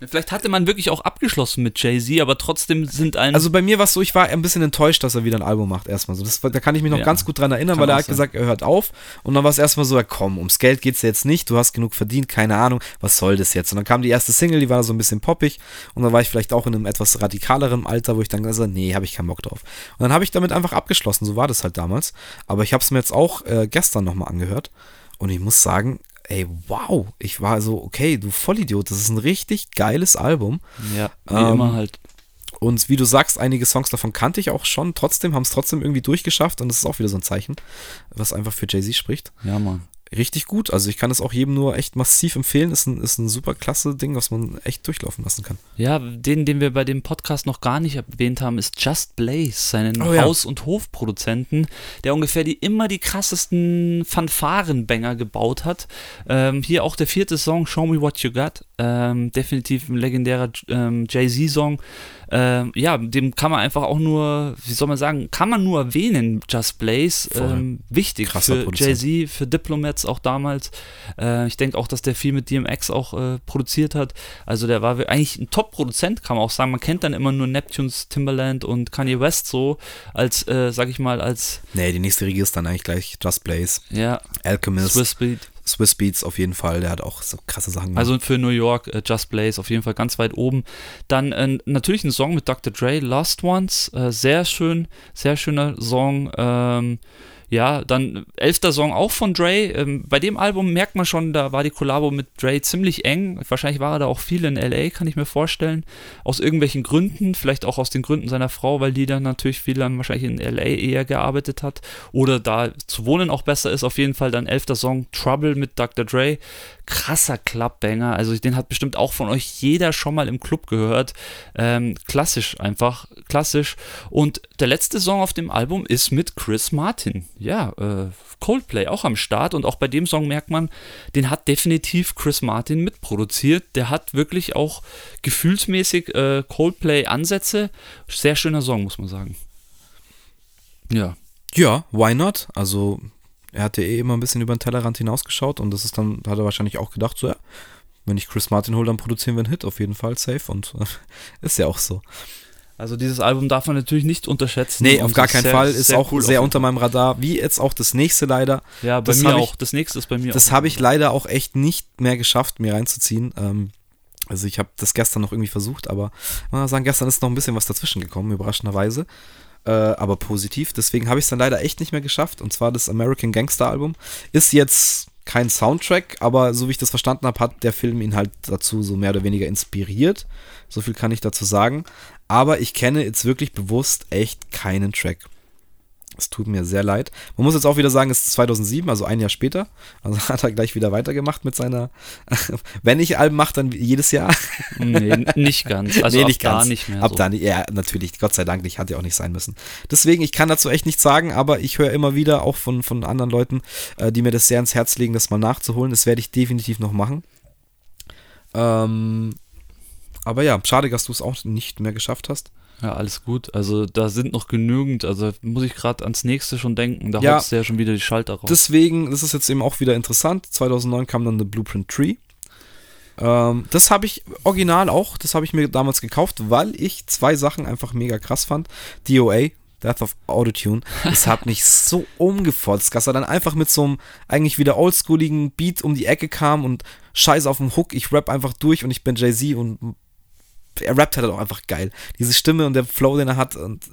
Vielleicht hatte man wirklich auch abgeschlossen mit Jay-Z, aber trotzdem sind ein. Also bei mir war es so, ich war ein bisschen enttäuscht, dass er wieder ein Album macht, erstmal so. Das, da kann ich mich noch Ja, ganz gut dran erinnern, weil er hat sein. gesagt, er hört auf. Und dann war es erstmal so, ja komm, ums Geld geht's jetzt nicht, du hast genug verdient, keine Ahnung, was soll das jetzt? Und dann kam die erste Single, die war so ein bisschen poppig. Und dann war ich vielleicht auch in einem etwas radikaleren Alter, wo ich dann gesagt habe, nee, habe ich keinen Bock drauf. Und dann habe ich damit einfach abgeschlossen, so war das halt damals. Aber ich habe es mir jetzt auch äh, gestern nochmal angehört. Und ich muss sagen, ey, wow, ich war so, okay, du Vollidiot, das ist ein richtig geiles Album. ja, wie ähm, immer halt. Und wie du sagst, einige Songs davon kannte ich auch schon. Trotzdem haben es trotzdem irgendwie durchgeschafft und das ist auch wieder so ein Zeichen, was einfach für Jay-Z spricht. Ja, Mann. Richtig gut. Also ich kann es auch jedem nur echt massiv empfehlen. Ist ein, ist ein super klasse Ding, was man echt durchlaufen lassen kann. Ja, den, den wir bei dem Podcast noch gar nicht erwähnt haben, ist Just Blaze, seinen Oh ja. Haus- und Hofproduzenten, der ungefähr die immer die krassesten Fanfarenbanger gebaut hat. Ähm, hier auch der vierte Song, Show Me What You Got. Ähm, definitiv ein legendärer ähm, Jay-Z-Song. Ähm, ja, dem kann man einfach auch nur, wie soll man sagen, kann man nur erwähnen, Just Blaze. Ähm, wichtig Krasser für. Jay-Z, für Diplomats auch damals. Äh, ich denke auch, dass der viel mit DMX auch äh, produziert hat. Also der war eigentlich ein Top-Produzent, kann man auch sagen. Man kennt dann immer nur Neptunes, Timberland und Kanye West so als, äh, sag ich mal, als, Nee, die nächste Riege ist dann eigentlich gleich Just Blaze. ja, Alchemist, Swiss, Swiss Beat. Beats auf jeden Fall. Der hat auch so krasse Sachen gemacht. Also für New York, äh, Just Blaze auf jeden Fall ganz weit oben. Dann äh, natürlich ein Song mit Dr. Dre, Lost Ones, äh, sehr schön, sehr schöner Song. Ähm, ja, dann elfter Song auch von Dre. Ähm, bei dem Album merkt man schon, da war die Kollabo mit Dre ziemlich eng. Wahrscheinlich war er da auch viel in LA, kann ich mir vorstellen. Aus irgendwelchen Gründen, vielleicht auch aus den Gründen seiner Frau, weil die dann natürlich viel dann wahrscheinlich in LA eher gearbeitet hat. Oder da zu wohnen auch besser ist. Auf jeden Fall dann elfter Song Trouble mit Dr. Dre krasser Clubbanger. Also den hat bestimmt auch von euch jeder schon mal im Club gehört. Ähm, klassisch einfach, klassisch. Und der letzte Song auf dem Album ist mit Chris Martin. Ja, äh, Coldplay auch am Start. Und auch bei dem Song merkt man, den hat definitiv Chris Martin mitproduziert. Der hat wirklich auch gefühlsmäßig äh, Coldplay-Ansätze. Sehr schöner Song, muss man sagen. Ja. ja, why not? Also er hat ja eh immer ein bisschen über den Tellerrand hinausgeschaut und das ist dann, hat er wahrscheinlich auch gedacht, so ja, wenn ich Chris Martin hole, dann produzieren wir einen Hit, auf jeden Fall safe und äh, [LAUGHS] ist ja auch so. Also dieses Album darf man natürlich nicht unterschätzen. Nee, auf gar keinen sehr- Fall. Ist auch cool sehr unter meinem Radar. Wie jetzt auch das nächste leider. Ja, bei Das mir hab ich- auch. Das nächste ist bei mir Das auch. habe ich leider auch echt nicht mehr geschafft, mir reinzuziehen. Ähm, also ich habe das gestern noch irgendwie versucht, aber man muss sagen, gestern ist noch ein bisschen was dazwischen gekommen, überraschenderweise. Äh, aber positiv. Deswegen habe ich es dann leider echt nicht mehr geschafft. Und zwar das American Gangster Album. Ist jetzt kein Soundtrack, aber so wie ich das verstanden habe, hat der Film ihn halt dazu so mehr oder weniger inspiriert. So viel kann ich dazu sagen. Aber ich kenne jetzt wirklich bewusst echt keinen Track. Es tut mir sehr leid. Man muss jetzt auch wieder sagen, es ist 2007, also ein Jahr später. Also [LAUGHS] hat er gleich wieder weitergemacht mit seiner. [LAUGHS] Wenn ich Alben mache, dann jedes Jahr. Nee, nicht ganz. [LAUGHS] Also Nee, ab nicht da nicht mehr. Ab so. da nicht. Ja, natürlich. Gott sei Dank nicht. Hat ja auch nicht sein müssen. Deswegen, ich kann dazu echt nichts sagen, aber ich höre immer wieder auch von, von anderen Leuten, äh, die mir das sehr ins Herz legen, das mal nachzuholen. Das werde ich definitiv noch machen. Ähm, aber ja, schade, dass du es auch nicht mehr geschafft hast. Ja, alles gut. Also da sind noch genügend. Also muss ich gerade ans nächste schon denken. Da Ja. haut ja schon wieder die Schalter raus. Deswegen, das ist jetzt eben auch wieder interessant. 2009 kam dann The Blueprint Tree. Ähm, das habe ich original auch, das habe ich mir damals gekauft, weil ich zwei Sachen einfach mega krass fand. DOA, Death of Autotune. Das hat mich so [LAUGHS] umgefotzt, dass er dann einfach mit so einem eigentlich wieder oldschooligen Beat um die Ecke kam und scheiß auf den Hook, ich rap einfach durch und ich bin Jay-Z und er rappt halt auch einfach geil. Diese Stimme und der Flow, den er hat und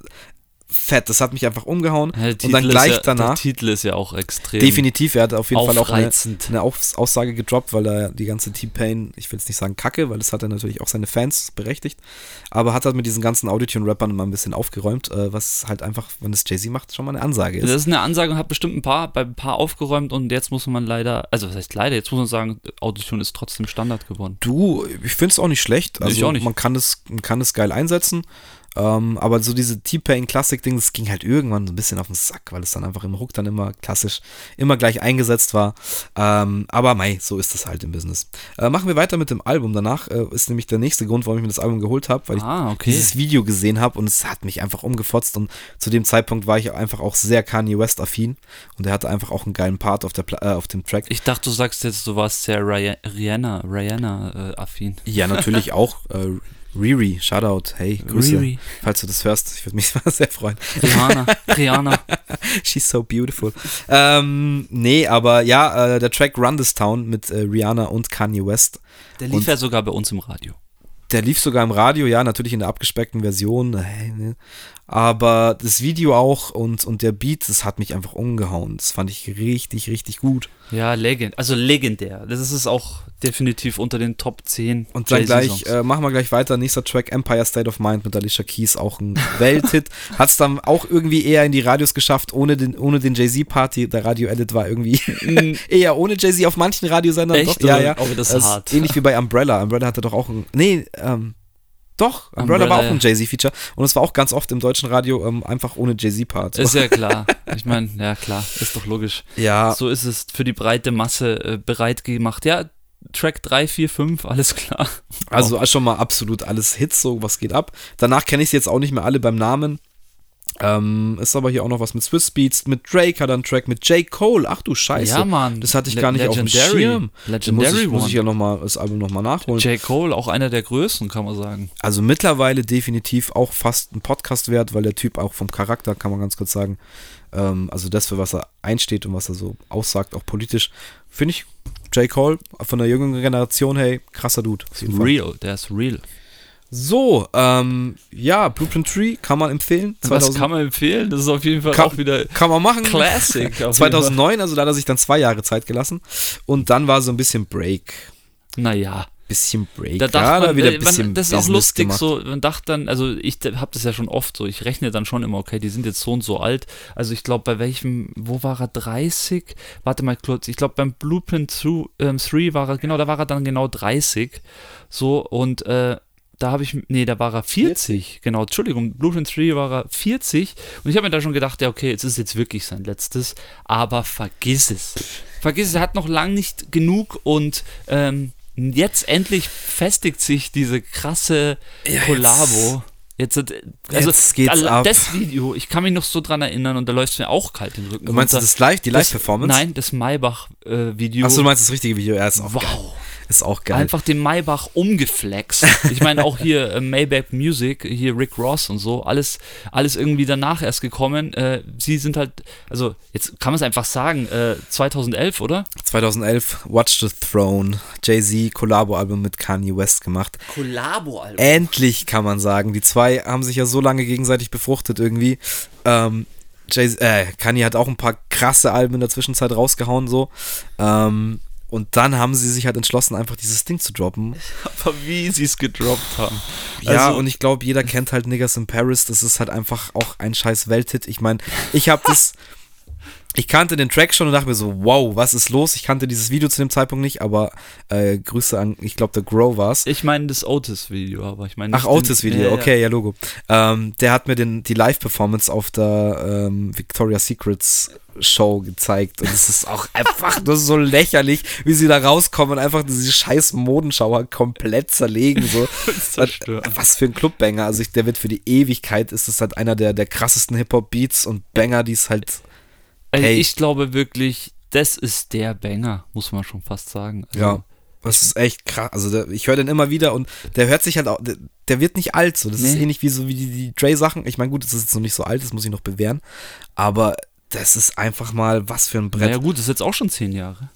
fett. Das hat mich einfach umgehauen. Ja, und dann gleich ist ja, danach. Der Titel ist ja auch extrem. Definitiv, er hat auf jeden Fall auch eine, eine Aus- Aussage gedroppt, weil er die ganze T-Pain, ich will jetzt nicht sagen Kacke, weil das hat er natürlich auch seine Fans berechtigt, aber hat halt mit diesen ganzen Autotune-Rappern mal ein bisschen aufgeräumt, äh, was halt einfach, wenn es Jay-Z macht, schon mal eine Ansage Das ist. ist eine Ansage und hat bestimmt ein paar, bei ein paar aufgeräumt und jetzt muss man leider, also was heißt leider, jetzt muss man sagen, Autotune ist trotzdem Standard geworden. Du, ich finde es auch nicht schlecht. Nee, ich Also auch nicht. man kann es, man kann es geil einsetzen. Ähm, aber so diese T-Pain-Klassik-Ding, das ging halt irgendwann so ein bisschen auf den Sack, weil es dann einfach im Hook dann immer klassisch, immer gleich eingesetzt war. Ähm, aber mei, so ist das halt im Business. Äh, machen wir weiter mit dem Album. Danach äh, ist nämlich der nächste Grund, warum ich mir das Album geholt habe, weil ich Ah, okay. dieses Video gesehen habe und es hat mich einfach umgefotzt und zu dem Zeitpunkt war ich einfach auch sehr Kanye West affin und er hatte einfach auch einen geilen Part auf, der Pla äh, auf dem Track. Ich dachte, du sagst jetzt, du warst sehr Ria- Rihanna, Rihanna-affin. Ja, natürlich [LAUGHS] auch. Riri, Shoutout, hey, Grüße, Riri. falls du das hörst. Ich würde mich [LAUGHS] sehr freuen. Rihanna, Rihanna. [LAUGHS] She's so beautiful. Ähm, nee, aber ja, äh, der Track Run This Town mit äh, Rihanna und Kanye West, Der lief Und- ja sogar bei uns im Radio. der lief sogar im Radio, ja, natürlich in der abgespeckten Version, äh, ne. Aber das Video auch und, und der Beat, das hat mich einfach umgehauen. Das fand ich richtig, richtig gut. Ja, legend, also legendär. Das ist auch definitiv unter den Top 10 Und dann gleich, äh, machen wir gleich weiter. Nächster Track, Empire State of Mind mit Alicia Keys, auch ein [LAUGHS] Welthit. Hat es dann auch irgendwie eher in die Radios geschafft, ohne den, ohne den Jay-Z-Party. Der Radio-Edit war irgendwie [LAUGHS] eher ohne Jay-Z auf manchen Radiosendern. Echt, Doch, ja, ja. Oh, das ist hart. Ähnlich wie bei Umbrella. Umbrella hatte doch auch ein, nee, ähm, doch, Umbrella, Umbrella, war auch ein Jay-Z-Feature. Und es war auch ganz oft im deutschen Radio ähm, einfach ohne Jay-Z-Part. Ist ja [LAUGHS] klar. Ich meine, ja klar, ist doch logisch. ja, So ist es für die breite Masse äh, bereit gemacht. Ja, Track 3, 4, 5, alles klar. Also schon mal absolut alles Hits, so was geht ab. Danach kenne ich sie jetzt auch nicht mehr alle beim Namen. Ähm, ist aber hier auch noch was mit Swiss Beats, mit Drake hat er einen Track, mit J. Cole. Ach du Scheiße. Ja, Mann. Das hatte ich Le- gar nicht auf dem Legendary. Schirm. Da Legendary muss ich, muss ich ja noch mal das Album nochmal nachholen. J. Cole, auch einer der größten, kann man sagen. Also mittlerweile definitiv auch fast ein Podcast wert, weil der Typ auch vom Charakter, kann man ganz kurz sagen, ähm, also das, für was er einsteht und was er so aussagt, auch politisch, finde ich J. Cole von der jüngeren Generation, hey, krasser Dude. Real, der ist real. So, ähm, ja, Blueprint Tree kann man empfehlen. Was kann man empfehlen? Das ist auf jeden Fall Kann- auch wieder Kann man machen. Classic. [LAUGHS] auf jeden 2009, also da hat er sich dann zwei Jahre Zeit gelassen. Und dann war so ein bisschen Break. Naja. Bisschen Break. Da dachte ja, da man, wieder äh, ein bisschen man, das ist lustig, gemacht. so, man dachte dann, also ich habe das ja schon oft so, ich rechne dann schon immer, okay, die sind jetzt so und so alt. Also ich glaube, bei welchem, wo war er 30? Warte mal kurz, ich glaube beim Blueprint 2, ähm, 3 war er, genau, da war er dann genau 30. So, und äh, da habe ich, nee, da war er 40, genau, Entschuldigung, Blueprint 3 war er 40 und ich habe mir da schon gedacht, ja, okay, jetzt ist jetzt wirklich sein letztes, aber vergiss es. Vergiss es, er hat noch lang nicht genug und ähm, jetzt endlich festigt sich diese krasse Ja, Kollabo. Jetzt, äh, also, Jetzt geht's also ab. das Video, ich kann mich noch so dran erinnern und da läuft es mir auch kalt den Rücken. Du meinst runter. das live, die Live-Performance? Nein, das Maybach-Video. Achso, du meinst das richtige Video? Ja, ist auch wow. geil. Ist auch geil. Einfach den Maybach umgeflext. Ich meine auch hier äh, Maybach Music, hier Rick Ross und so, alles, alles irgendwie danach erst gekommen. Äh, sie sind halt, also jetzt kann man es einfach sagen, äh, 2011, oder? 2011, Watch the Throne, Jay-Z, Collabo-Album mit Kanye West gemacht. Kollabo-Album. Endlich kann man sagen. Die zwei haben sich ja so lange gegenseitig befruchtet irgendwie. Ähm, Jay äh, Kanye hat auch ein paar krasse Alben in der Zwischenzeit rausgehauen so. Ähm, und dann haben sie sich halt entschlossen, einfach dieses Ding zu droppen. Aber wie sie es gedroppt haben. Ja, Also- und ich glaube, jeder kennt halt Niggas in Paris. Das ist halt einfach auch ein scheiß Welthit. Ich meine, ich habe das. [LAUGHS] Ich kannte den Track schon und dachte mir so, wow, was ist los? Ich kannte dieses Video zu dem Zeitpunkt nicht, aber äh, Grüße an, ich glaube, der Grow war's. Ich meine das Otis-Video, aber ich meine Ach, Otis-Video, Ja, ja. okay, ja, Logo. Ähm, der hat mir den, die Live-Performance auf der ähm, Victoria's Secrets Show gezeigt. Und es ist auch [LAUGHS] einfach nur so lächerlich, wie sie da rauskommen und einfach diese scheiß Modenschauer komplett zerlegen. So. [LAUGHS] Was für ein Clubbanger. Also ich, der wird für die Ewigkeit, ist es halt einer der, der krassesten Hip-Hop-Beats und Banger, die es halt. Also Hey. Ich glaube wirklich, das ist der Banger, muss man schon fast sagen. Also, Ja. Das ist echt krass. Also der, ich höre den immer wieder und der hört sich halt auch. Der, der wird nicht alt. So. Das ist Nee. ähnlich wie so wie die, die Dre-Sachen. Ich meine, gut, das ist jetzt noch nicht so alt, das muss ich noch bewähren. Aber das ist einfach mal was für ein Brett. Naja gut, das ist jetzt auch schon zehn Jahre.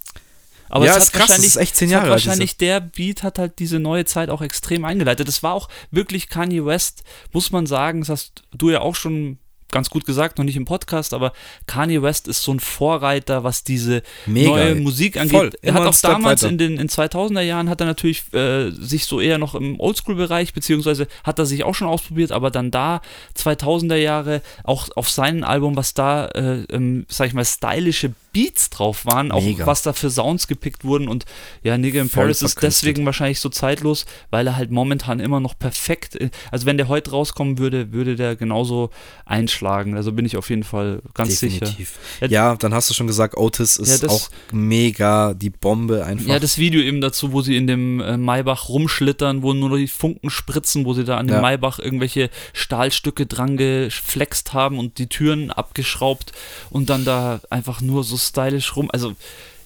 Aber Ja, es ist hat krass, das ist echt zehn Jahre alt, wahrscheinlich der Beat hat halt diese neue Zeit auch extrem eingeleitet. Das war auch wirklich Kanye West, muss man sagen, das hast du ja auch schon ganz gut gesagt, noch nicht im Podcast, aber Kanye West ist so ein Vorreiter, was diese Mega. neue Musik angeht. Voll, er hat auch damals weiter. in den in 2000er Jahren hat er natürlich äh, sich so eher noch im Oldschool-Bereich, beziehungsweise hat er sich auch schon ausprobiert, aber dann da 2000er Jahre auch auf seinem Album, was da, äh, ähm, sag ich mal, stylische Beats drauf waren, auch Mega. was da für Sounds gepickt wurden und ja, Nigga in Voll Paris ist deswegen wahrscheinlich so zeitlos, weil er halt momentan immer noch perfekt, äh, also wenn der heute rauskommen würde, würde der genauso einschlagen, also bin ich auf jeden Fall ganz sicher. Definitiv. Ja, Ja, dann hast du schon gesagt, Otis ist Ja, das- auch mega die Bombe einfach. Ja, das Video eben dazu, wo sie in dem äh, Maybach rumschlittern, wo nur die Funken spritzen, wo sie da an dem Ja. Maybach irgendwelche Stahlstücke dran geflext haben und die Türen abgeschraubt und dann da einfach nur so stylisch rum. Also,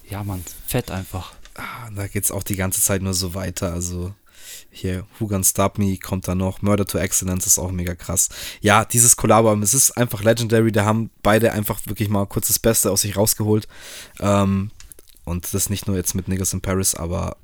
ja, Mann, fett einfach. Ah, da geht's auch die ganze Zeit nur so weiter. Also hier, Who Gonna Stop Me kommt da noch. Murder to Excellence ist auch mega krass. Ja, dieses Collabo, es ist einfach legendary. Da haben beide einfach wirklich mal kurz das Beste aus sich rausgeholt. Ähm, und das nicht nur jetzt mit Niggas in Paris, aber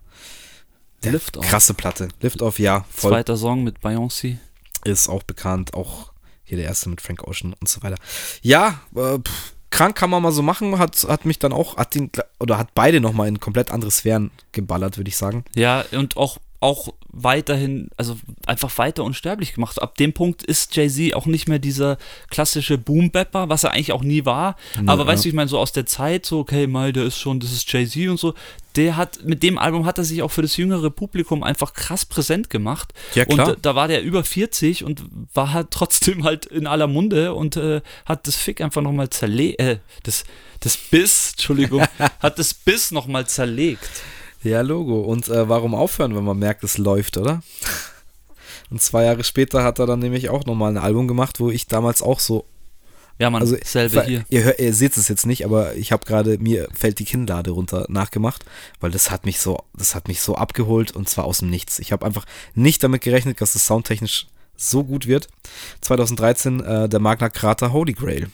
der Lift Off. krasse Platte. Lift Off, ja, voll Zweiter Song mit Beyoncé. ist auch bekannt. Auch hier der erste mit Frank Ocean und so weiter. Ja, äh, pff, krank kann man mal so machen. Hat, hat mich dann auch, hat den, oder hat beide nochmal in komplett andere Sphären geballert, würde ich sagen. Ja, und auch, auch weiterhin, also einfach weiter unsterblich gemacht. Ab dem Punkt ist Jay-Z auch nicht mehr dieser klassische Boom-Bapper, was er eigentlich auch nie war. Aber ja. weißt du, ich meine, so aus der Zeit, so, okay, mal, der ist schon, das ist Jay-Z und so. Der hat, mit dem Album hat er sich auch für das jüngere Publikum einfach krass präsent gemacht. Ja, klar. Und äh, da war der über 40 und war halt trotzdem halt in aller Munde und äh, hat das Fick einfach nochmal zerlegt, äh, das, das Biss, Entschuldigung, [LAUGHS] hat das Biss nochmal zerlegt. Ja, Logo. Und äh, warum aufhören, wenn man merkt, es läuft, oder? Und zwei Jahre später hat er dann nämlich auch nochmal ein Album gemacht, wo ich damals auch so. Ja, man, Also, selbe hier. Ihr, hört, ihr seht es jetzt nicht, aber ich habe gerade, mir fällt die Kinnlade runter nachgemacht, weil das hat mich so, das hat mich so abgeholt und zwar aus dem Nichts. Ich habe einfach nicht damit gerechnet, dass das soundtechnisch so gut wird. 2013 äh, der Magna Krater Holy Grail.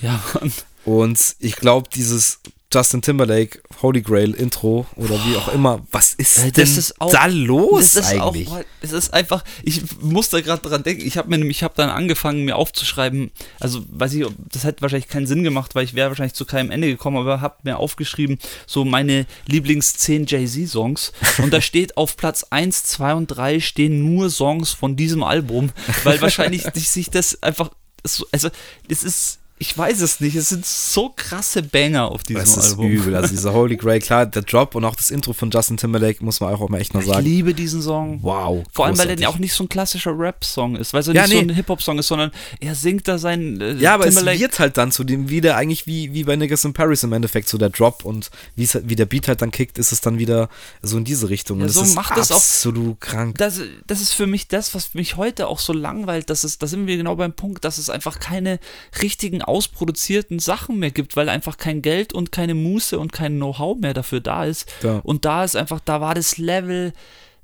Ja, Mann. Und ich glaube, dieses Justin Timberlake Holy Grail Intro oder wie auch immer, was ist Ey, denn das ist auch- da los das ist eigentlich? Auch, es ist einfach, ich muss da gerade dran denken, ich habe mir nämlich, ich habe dann angefangen, mir aufzuschreiben, also weiß ich, das hätte wahrscheinlich keinen Sinn gemacht, weil ich wäre wahrscheinlich zu keinem Ende gekommen, aber habe mir aufgeschrieben, so meine Lieblings 10 Jay-Z-Songs. Und da steht auf Platz 1, 2 und 3 stehen nur Songs von diesem Album, weil wahrscheinlich [LAUGHS] sich das einfach, so, also es ist, ich weiß es nicht, es sind so krasse Banger auf diesem Das ist Album. übel. Also dieser Holy Grail, [LAUGHS] klar, der Drop und auch das Intro von Justin Timberlake, muss man auch mal echt mal Ich sagen. liebe diesen Song. Wow. Vor allem, weil ja auch nicht so ein klassischer Rap-Song ist, weil er Ja, nicht so nee. ein Hip-Hop-Song ist, sondern er singt da sein äh, Ja, aber Timberlake. es wird halt dann zu dem wieder eigentlich wie, wie bei Niggas in Paris im Endeffekt so der Drop und wie es der Beat halt dann kickt, ist es dann wieder so in diese Richtung. Ja, und so das ist macht es auch- absolut krank. das, das ist für mich das, was mich heute auch so langweilt. Das ist, da sind wir genau beim Punkt, dass es einfach keine richtigen ausproduzierten Sachen mehr gibt, weil einfach kein Geld und keine Muße und kein Know-how mehr dafür da ist. Ja. Und da ist einfach, da war das Level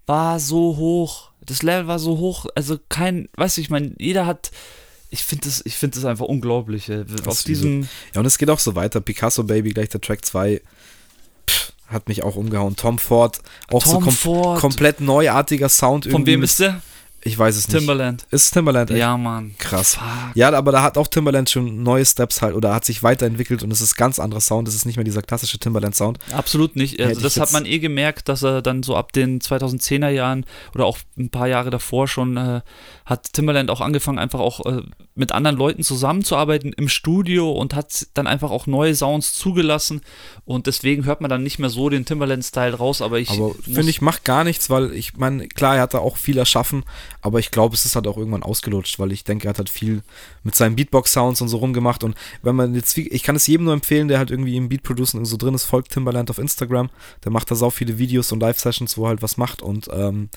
war so hoch. Das Level war so hoch, also kein, weißt du, ich meine, jeder hat. Ich finde das, ich finde das einfach unglaublich. ey. Auf diesem, Ja, und es geht auch so weiter. Picasso Baby, gleich der Track 2, hat mich auch umgehauen. Tom Ford, auch so Tom kom Ford. komplett neuartiger Sound Von irgendwie. wem ist der? Ich weiß es nicht. Timberland. Ist Timberland? echt? Ja, Mann. Krass. Fuck. Ja, aber da hat auch Timberland schon neue Steps halt oder hat sich weiterentwickelt und es ist ganz anderer Sound. Es ist nicht mehr dieser klassische Timberland-Sound. Absolut nicht. Hätte Also ich das hat man eh gemerkt, dass er dann so ab den 2010er Jahren oder auch ein paar Jahre davor schon äh, hat Timberland auch angefangen, einfach auch äh, mit anderen Leuten zusammenzuarbeiten im Studio und hat dann einfach auch neue Sounds zugelassen und deswegen hört man dann nicht mehr so den Timberland-Style raus, aber ich Aber finde ich, macht gar nichts, weil ich meine, klar, er hat da auch viel erschaffen, aber ich glaube, es ist halt auch irgendwann ausgelutscht, weil ich denke, er hat halt viel mit seinen Beatbox-Sounds und so rumgemacht und wenn man jetzt, ich kann es jedem nur empfehlen, der halt irgendwie im Beat-Producen so drin ist, folgt Timberland auf Instagram, der macht da sau viele Videos und Live-Sessions, wo er halt was macht und ähm,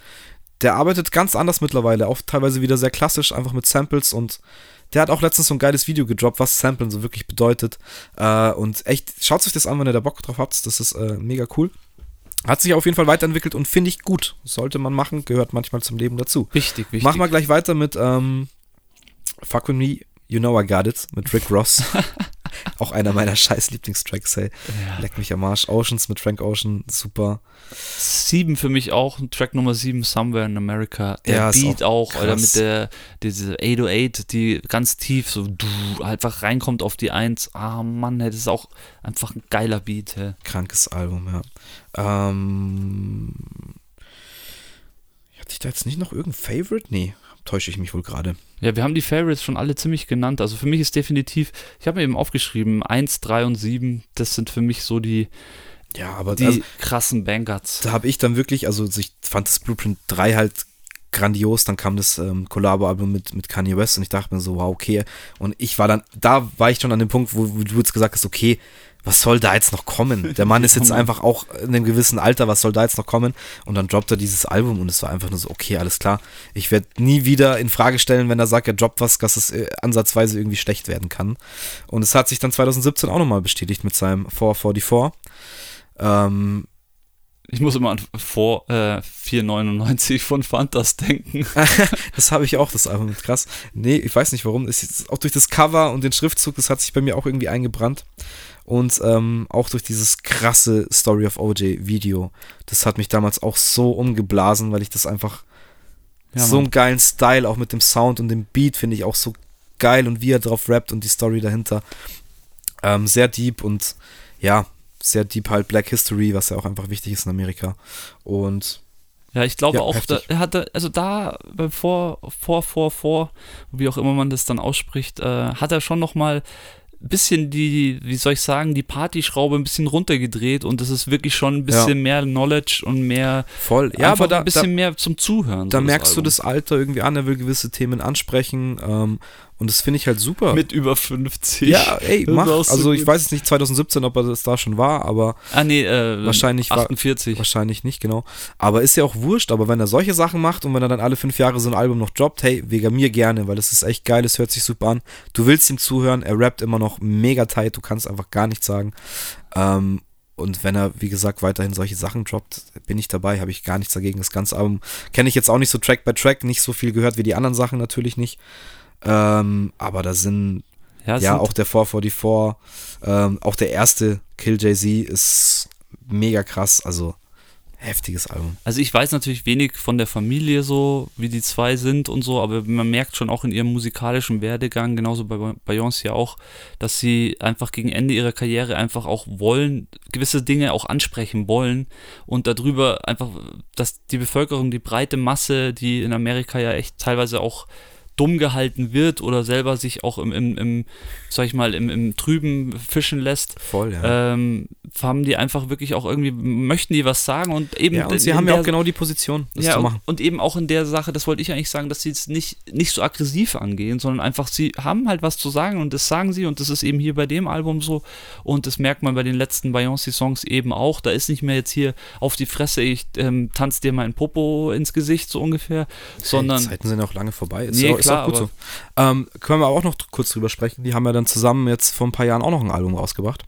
der arbeitet ganz anders mittlerweile, auch teilweise wieder sehr klassisch, einfach mit Samples und der hat auch letztens so ein geiles Video gedroppt, was Samplen so wirklich bedeutet. Äh, und echt, schaut euch das an, wenn ihr da Bock drauf habt. Das ist äh, mega cool. Hat sich auf jeden Fall weiterentwickelt und finde ich gut. Sollte man machen, gehört manchmal zum Leben dazu. Wichtig, wichtig. Machen wir gleich weiter mit ähm, Fuck With Me, You Know I Got It mit Rick Ross. [LAUGHS] Auch einer meiner scheiß Lieblingstracks, hey. Ja. Leck mich am Arsch. Oceans mit Frank Ocean, super. Sieben für mich auch, Track Nummer sieben, Somewhere in America. Der Ja, Beat auch, auch oder mit der, diese 808, die ganz tief so du, einfach reinkommt auf die Eins. Ah Mann, hey, das ist auch einfach ein geiler Beat. Hey. Krankes Album, ja. Ähm, hatte ich da jetzt nicht noch irgendein Favorite? Nee, täusche ich mich wohl gerade. Ja, wir haben die Favorites schon alle ziemlich genannt. Also für mich ist definitiv, ich habe mir eben aufgeschrieben, 1, 3 und 7, das sind für mich so die, Ja, aber die also, krassen Bangers. da habe ich dann wirklich, also ich fand das Blueprint 3 halt grandios, dann kam das ähm, Collabo-Album mit, mit Kanye West und ich dachte mir so, wow, okay. Und ich war dann, da war ich schon an dem Punkt, wo, wo du jetzt gesagt hast, okay, was soll da jetzt noch kommen? Der Mann ist jetzt [LAUGHS] einfach auch in einem gewissen Alter, was soll da jetzt noch kommen? Und dann droppt er dieses Album und es war einfach nur so, okay, alles klar. Ich werde nie wieder in Frage stellen, wenn er sagt, er droppt was, dass es äh, ansatzweise irgendwie schlecht werden kann. Und es hat sich dann 2017 auch nochmal bestätigt mit seinem 444. Ähm, Ich muss immer an vor äh, 499 von Fantas denken. [LAUGHS] Das habe ich auch, das Album. Krass. Nee, ich weiß nicht warum. Ist auch durch das Cover und den Schriftzug, das hat sich bei mir auch irgendwie eingebrannt. Und ähm, auch durch dieses krasse Story of OJ Video. Das hat mich damals auch so umgeblasen, weil ich das einfach Ja, so einen geilen Style, auch mit dem Sound und dem Beat, finde ich auch so geil und wie er drauf rappt und die Story dahinter. Ähm, sehr deep und ja, sehr deep halt Black History, was ja auch einfach wichtig ist in Amerika. Und Ja, ich glaube Ja, auch, da, heftig. er hatte, also da beim Vor, Vor, Vor, Vor, wie auch immer man das dann ausspricht, äh, hat er schon nochmal bisschen die, wie soll ich sagen, die Partyschraube ein bisschen runtergedreht und es ist wirklich schon ein bisschen mehr Knowledge und mehr, voll. Ja, aber da, ein bisschen da, mehr zum Zuhören. Da so merkst du Album. das Alter irgendwie an, er will gewisse Themen ansprechen ähm, und das finde ich halt super. Mit über 50. ja, ey, Das mach. Also ich weiß jetzt nicht 2017, ob er das da schon war, aber Ah, nee, äh, Wahrscheinlich war- 48. wahrscheinlich nicht, genau. Aber ist ja auch wurscht, aber wenn er solche Sachen macht und wenn er dann alle fünf Jahre so ein Album noch droppt, hey, wegen mir gerne, weil es ist echt geil, es hört sich super an. Du willst ihm zuhören, er rappt immer noch mega tight, du kannst einfach gar nichts sagen. Ähm, und wenn er, wie gesagt, weiterhin solche Sachen droppt, bin ich dabei, habe ich gar nichts dagegen. Das ganze Album kenne ich jetzt auch nicht so Track by Track, nicht so viel gehört wie die anderen Sachen natürlich nicht. Ähm, aber da sind, Ja, ja, sind- auch der 444, ähm, auch der erste Kill Jay-Z ist mega krass, also heftiges Album. Also ich weiß natürlich wenig von der Familie so, wie die zwei sind und so, aber man merkt schon auch in ihrem musikalischen Werdegang, genauso bei Beyoncé ja auch, dass sie einfach gegen Ende ihrer Karriere einfach auch wollen, gewisse Dinge auch ansprechen wollen und darüber einfach, dass die Bevölkerung, die breite Masse, die in Amerika ja echt teilweise auch dumm gehalten wird oder selber sich auch im, im, im sag ich mal, im, im Trüben fischen lässt, Voll, ja. ähm, haben die einfach wirklich auch irgendwie, möchten die was sagen und eben ja, und sie haben ja auch genau die Position, das ja, zu machen. und eben auch in der Sache, das wollte ich eigentlich sagen, dass sie es nicht, nicht so aggressiv angehen, sondern einfach, sie haben halt was zu sagen und das sagen sie und das ist eben hier bei dem Album so und das merkt man bei den letzten Beyoncé-Songs eben auch. Da ist nicht mehr jetzt hier auf die Fresse, ich ähm, tanz dir mein Popo ins Gesicht, so ungefähr, sondern die Zeiten sind auch lange vorbei. Ist, Nee, ja, klar, auch gut aber- so. Ähm, können wir auch noch kurz drüber sprechen. Die haben ja dann zusammen jetzt vor ein paar Jahren auch noch ein Album rausgebracht.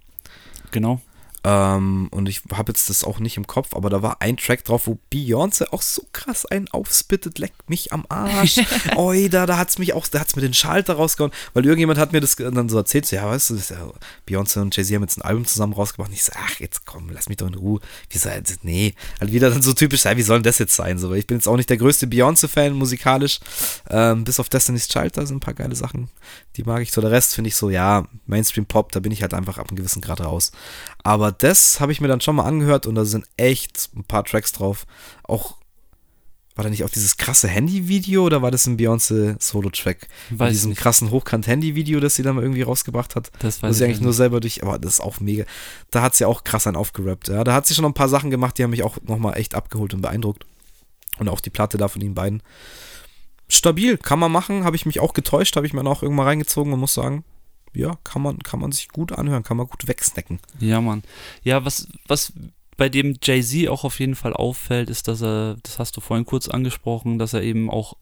genau. Ähm, und ich habe jetzt das auch nicht im Kopf, aber da war ein Track drauf, wo Beyoncé auch so krass einen aufspittet, leckt mich am Arsch. [LAUGHS] Oi, da, da hat's mich auch, da hat's mir den Schalter rausgehauen, weil irgendjemand hat mir das dann so erzählt, so, ja, weißt du, das ja, Beyoncé und Jay-Z haben jetzt ein Album zusammen rausgebracht. Und ich so, ach, jetzt komm, lass mich doch in Ruhe. Wie so, also, nee, halt wieder dann so typisch, ja, wie soll denn das jetzt sein? So, weil ich bin jetzt auch nicht der größte Beyoncé-Fan musikalisch. Ähm, bis auf Destiny's Child, da sind ein paar geile Sachen, die mag ich. So, der Rest finde ich so, ja, Mainstream-Pop, da bin ich halt einfach ab einem gewissen Grad raus. Aber das habe ich mir dann schon mal angehört und da sind echt ein paar Tracks drauf. Auch, war da nicht auch dieses krasse Handy-Video oder war das ein Beyoncé-Solo-Track? Mit Weiß diesem nicht. krassen Hochkant-Handy-Video, das sie dann mal irgendwie rausgebracht hat. Das Wo weiß sie ich eigentlich nur selber durch, aber das ist auch mega. Da hat sie auch krass einen aufgerappt. Ja. Da hat sie schon noch ein paar Sachen gemacht, die haben mich auch nochmal echt abgeholt und beeindruckt. Und auch die Platte da von ihnen beiden. Stabil, kann man machen, habe ich mich auch getäuscht, habe ich mir auch irgendwann reingezogen und muss sagen, ja, kann man, kann man sich gut anhören, kann man gut wegsnacken. Ja, Mann. Ja, was, was bei dem Jay-Z auch auf jeden Fall auffällt, ist, dass er, das hast du vorhin kurz angesprochen, dass er eben auch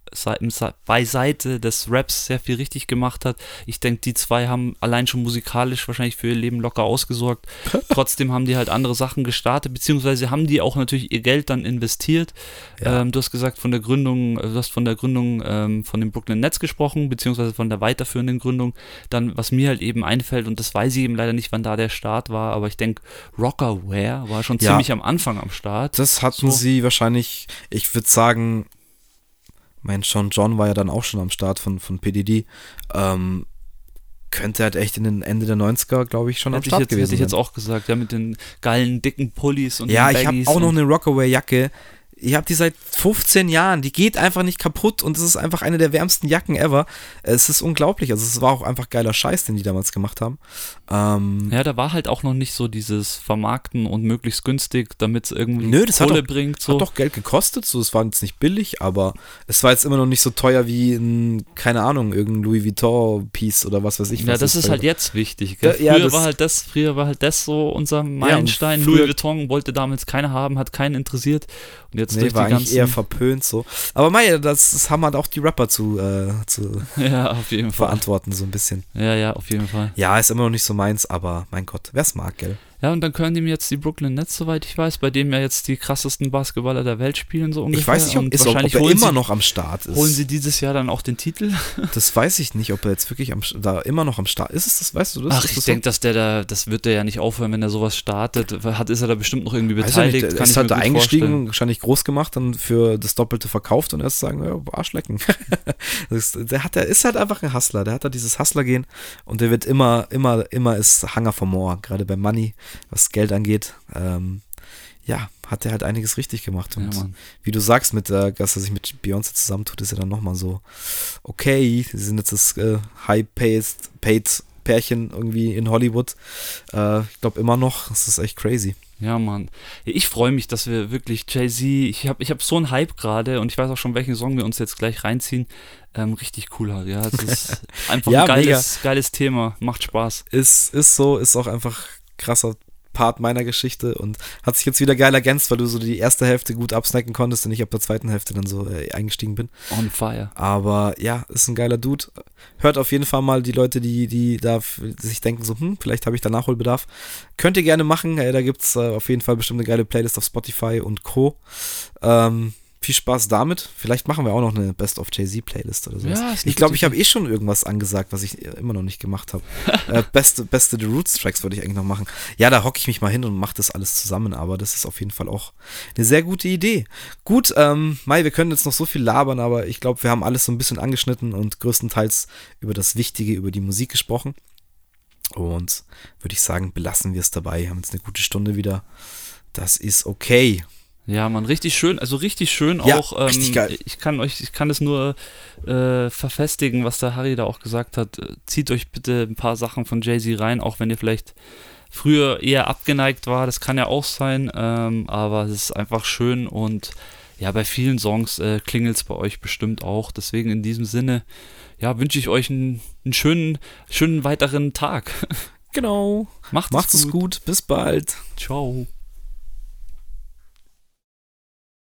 beiseite des Raps sehr viel richtig gemacht hat. Ich denke, die zwei haben allein schon musikalisch wahrscheinlich für ihr Leben locker ausgesorgt. [LAUGHS] Trotzdem haben die halt andere Sachen gestartet, beziehungsweise haben die auch natürlich ihr Geld dann investiert. Ja. Ähm, du hast gesagt, von der Gründung, du hast von der Gründung ähm, von dem Brooklyn Nets gesprochen, beziehungsweise von der weiterführenden Gründung. Dann, was mir halt eben einfällt, und das weiß ich eben leider nicht, wann da der Start war, aber ich denke, Rockerware war schon ja. Ziemlich am Anfang am Start. Das hatten so. sie wahrscheinlich, ich würde sagen, mein Sean John war ja dann auch schon am Start von, von PDD. Ähm, könnte halt echt in den Ende der 90er, glaube ich, schon hätte am Start jetzt, gewesen Hätte ich jetzt auch gesagt, ja, mit den geilen, dicken Pullis und Ja, ich habe auch noch eine Rockaway-Jacke ich habe die seit 15 Jahren, die geht einfach nicht kaputt und es ist einfach eine der wärmsten Jacken ever. Es ist unglaublich, also es war auch einfach geiler Scheiß, den die damals gemacht haben. Ähm, ja, da war halt auch noch nicht so dieses Vermarkten und möglichst günstig, damit es irgendwie nö, das Kohle hat doch, bringt. So. Hat doch Geld gekostet, so es war jetzt nicht billig, aber es war jetzt immer noch nicht so teuer wie ein, keine Ahnung, irgendein Louis Vuitton-Piece oder was weiß ich. Ja, das ist halt jetzt wichtig. Ja, früher, war halt das, früher war halt das so unser Meilenstein. Ja, Louis Vuitton wollte damals keiner haben, hat keinen interessiert. Und jetzt nee, war eigentlich eher verpönt so. Aber Maya, das, das haben halt auch die Rapper zu, äh, zu [LAUGHS] ja, verantworten, so ein bisschen. Ja, ja, auf jeden Fall. Ja, ist immer noch nicht so meins, aber mein Gott, wer es mag, gell? Ja, und dann können die mir jetzt die Brooklyn Nets, soweit ich weiß, bei denen ja jetzt die krassesten Basketballer der Welt spielen, so ungefähr. Ich weiß nicht, ob, ist, wahrscheinlich ob er immer sie, noch am Start ist. Holen sie dieses Jahr dann auch den Titel? [LAUGHS] Das weiß ich nicht, ob er jetzt wirklich am, da immer noch am Start ist. Es das, weißt du das? Ach, ich das denke, dass der da, das wird der ja nicht aufhören, wenn er sowas startet. Hat, ist er da bestimmt noch irgendwie beteiligt? Nicht, ist halt da eingestiegen, vorstellen. wahrscheinlich groß gemacht, dann für das Doppelte verkauft und erst sagen, ja, Arschlecken. [LAUGHS] das, der, hat, der ist halt einfach ein Hustler. Der hat da dieses Hustler-Gehen und der wird immer, immer, immer ist Hanger for More, gerade beim Money, was Geld angeht ähm, ja, hat er halt einiges richtig gemacht. Und ja, wie du sagst, mit der, dass er sich mit Beyoncé zusammentut, ist ja dann nochmal so, okay, sie sind jetzt das äh, High-Paid Pärchen irgendwie in Hollywood. Äh, ich glaube immer noch, das ist echt crazy. Ja, Mann. Ich freue mich, dass wir wirklich Jay-Z, ich habe ich hab so einen Hype gerade und ich weiß auch schon, welchen Song wir uns jetzt gleich reinziehen. Ähm, richtig cool halt, ja. Es ist [LAUGHS] einfach ja, ein geiles, geiles Thema, macht Spaß. Ist, ist so, ist auch einfach krasser Part meiner Geschichte und hat sich jetzt wieder geil ergänzt, weil du so die erste Hälfte gut absnacken konntest und ich ab der zweiten Hälfte dann so äh, eingestiegen bin. On fire. Aber ja, ist ein geiler Dude. Hört auf jeden Fall mal die Leute, die, die da sich denken, so, hm, vielleicht habe ich da Nachholbedarf. Könnt ihr gerne machen. Äh, da gibt es äh, auf jeden Fall bestimmt eine geile Playlist auf Spotify und Co. Ähm, viel Spaß damit. Vielleicht machen wir auch noch eine Best of Jay-Z-Playlist oder so. Ja, ich glaube, ich habe eh schon irgendwas angesagt, was ich immer noch nicht gemacht habe. [LAUGHS] äh, beste, beste The Roots Tracks würde ich eigentlich noch machen. Ja, da hocke ich mich mal hin und mache das alles zusammen, aber das ist auf jeden Fall auch eine sehr gute Idee. Gut, ähm, Mai, wir können jetzt noch so viel labern, aber ich glaube, wir haben alles so ein bisschen angeschnitten und größtenteils über das Wichtige, über die Musik gesprochen. Und würde ich sagen, belassen wir es dabei. Wir haben jetzt eine gute Stunde wieder. Das ist okay. Ja, man, richtig schön, also richtig schön ja, auch. Ähm, richtig geil. Ich kann euch, ich kann es nur äh, verfestigen, was der Harry da auch gesagt hat. Zieht euch bitte ein paar Sachen von Jay-Z rein, auch wenn ihr vielleicht früher eher abgeneigt war, das kann ja auch sein, ähm, aber es ist einfach schön und ja, bei vielen Songs äh, klingelt es bei euch bestimmt auch. Deswegen in diesem Sinne, ja, wünsche ich euch einen, einen schönen, schönen weiteren Tag. [LAUGHS] Genau. Macht's, Macht's gut. gut. Bis bald. Ciao.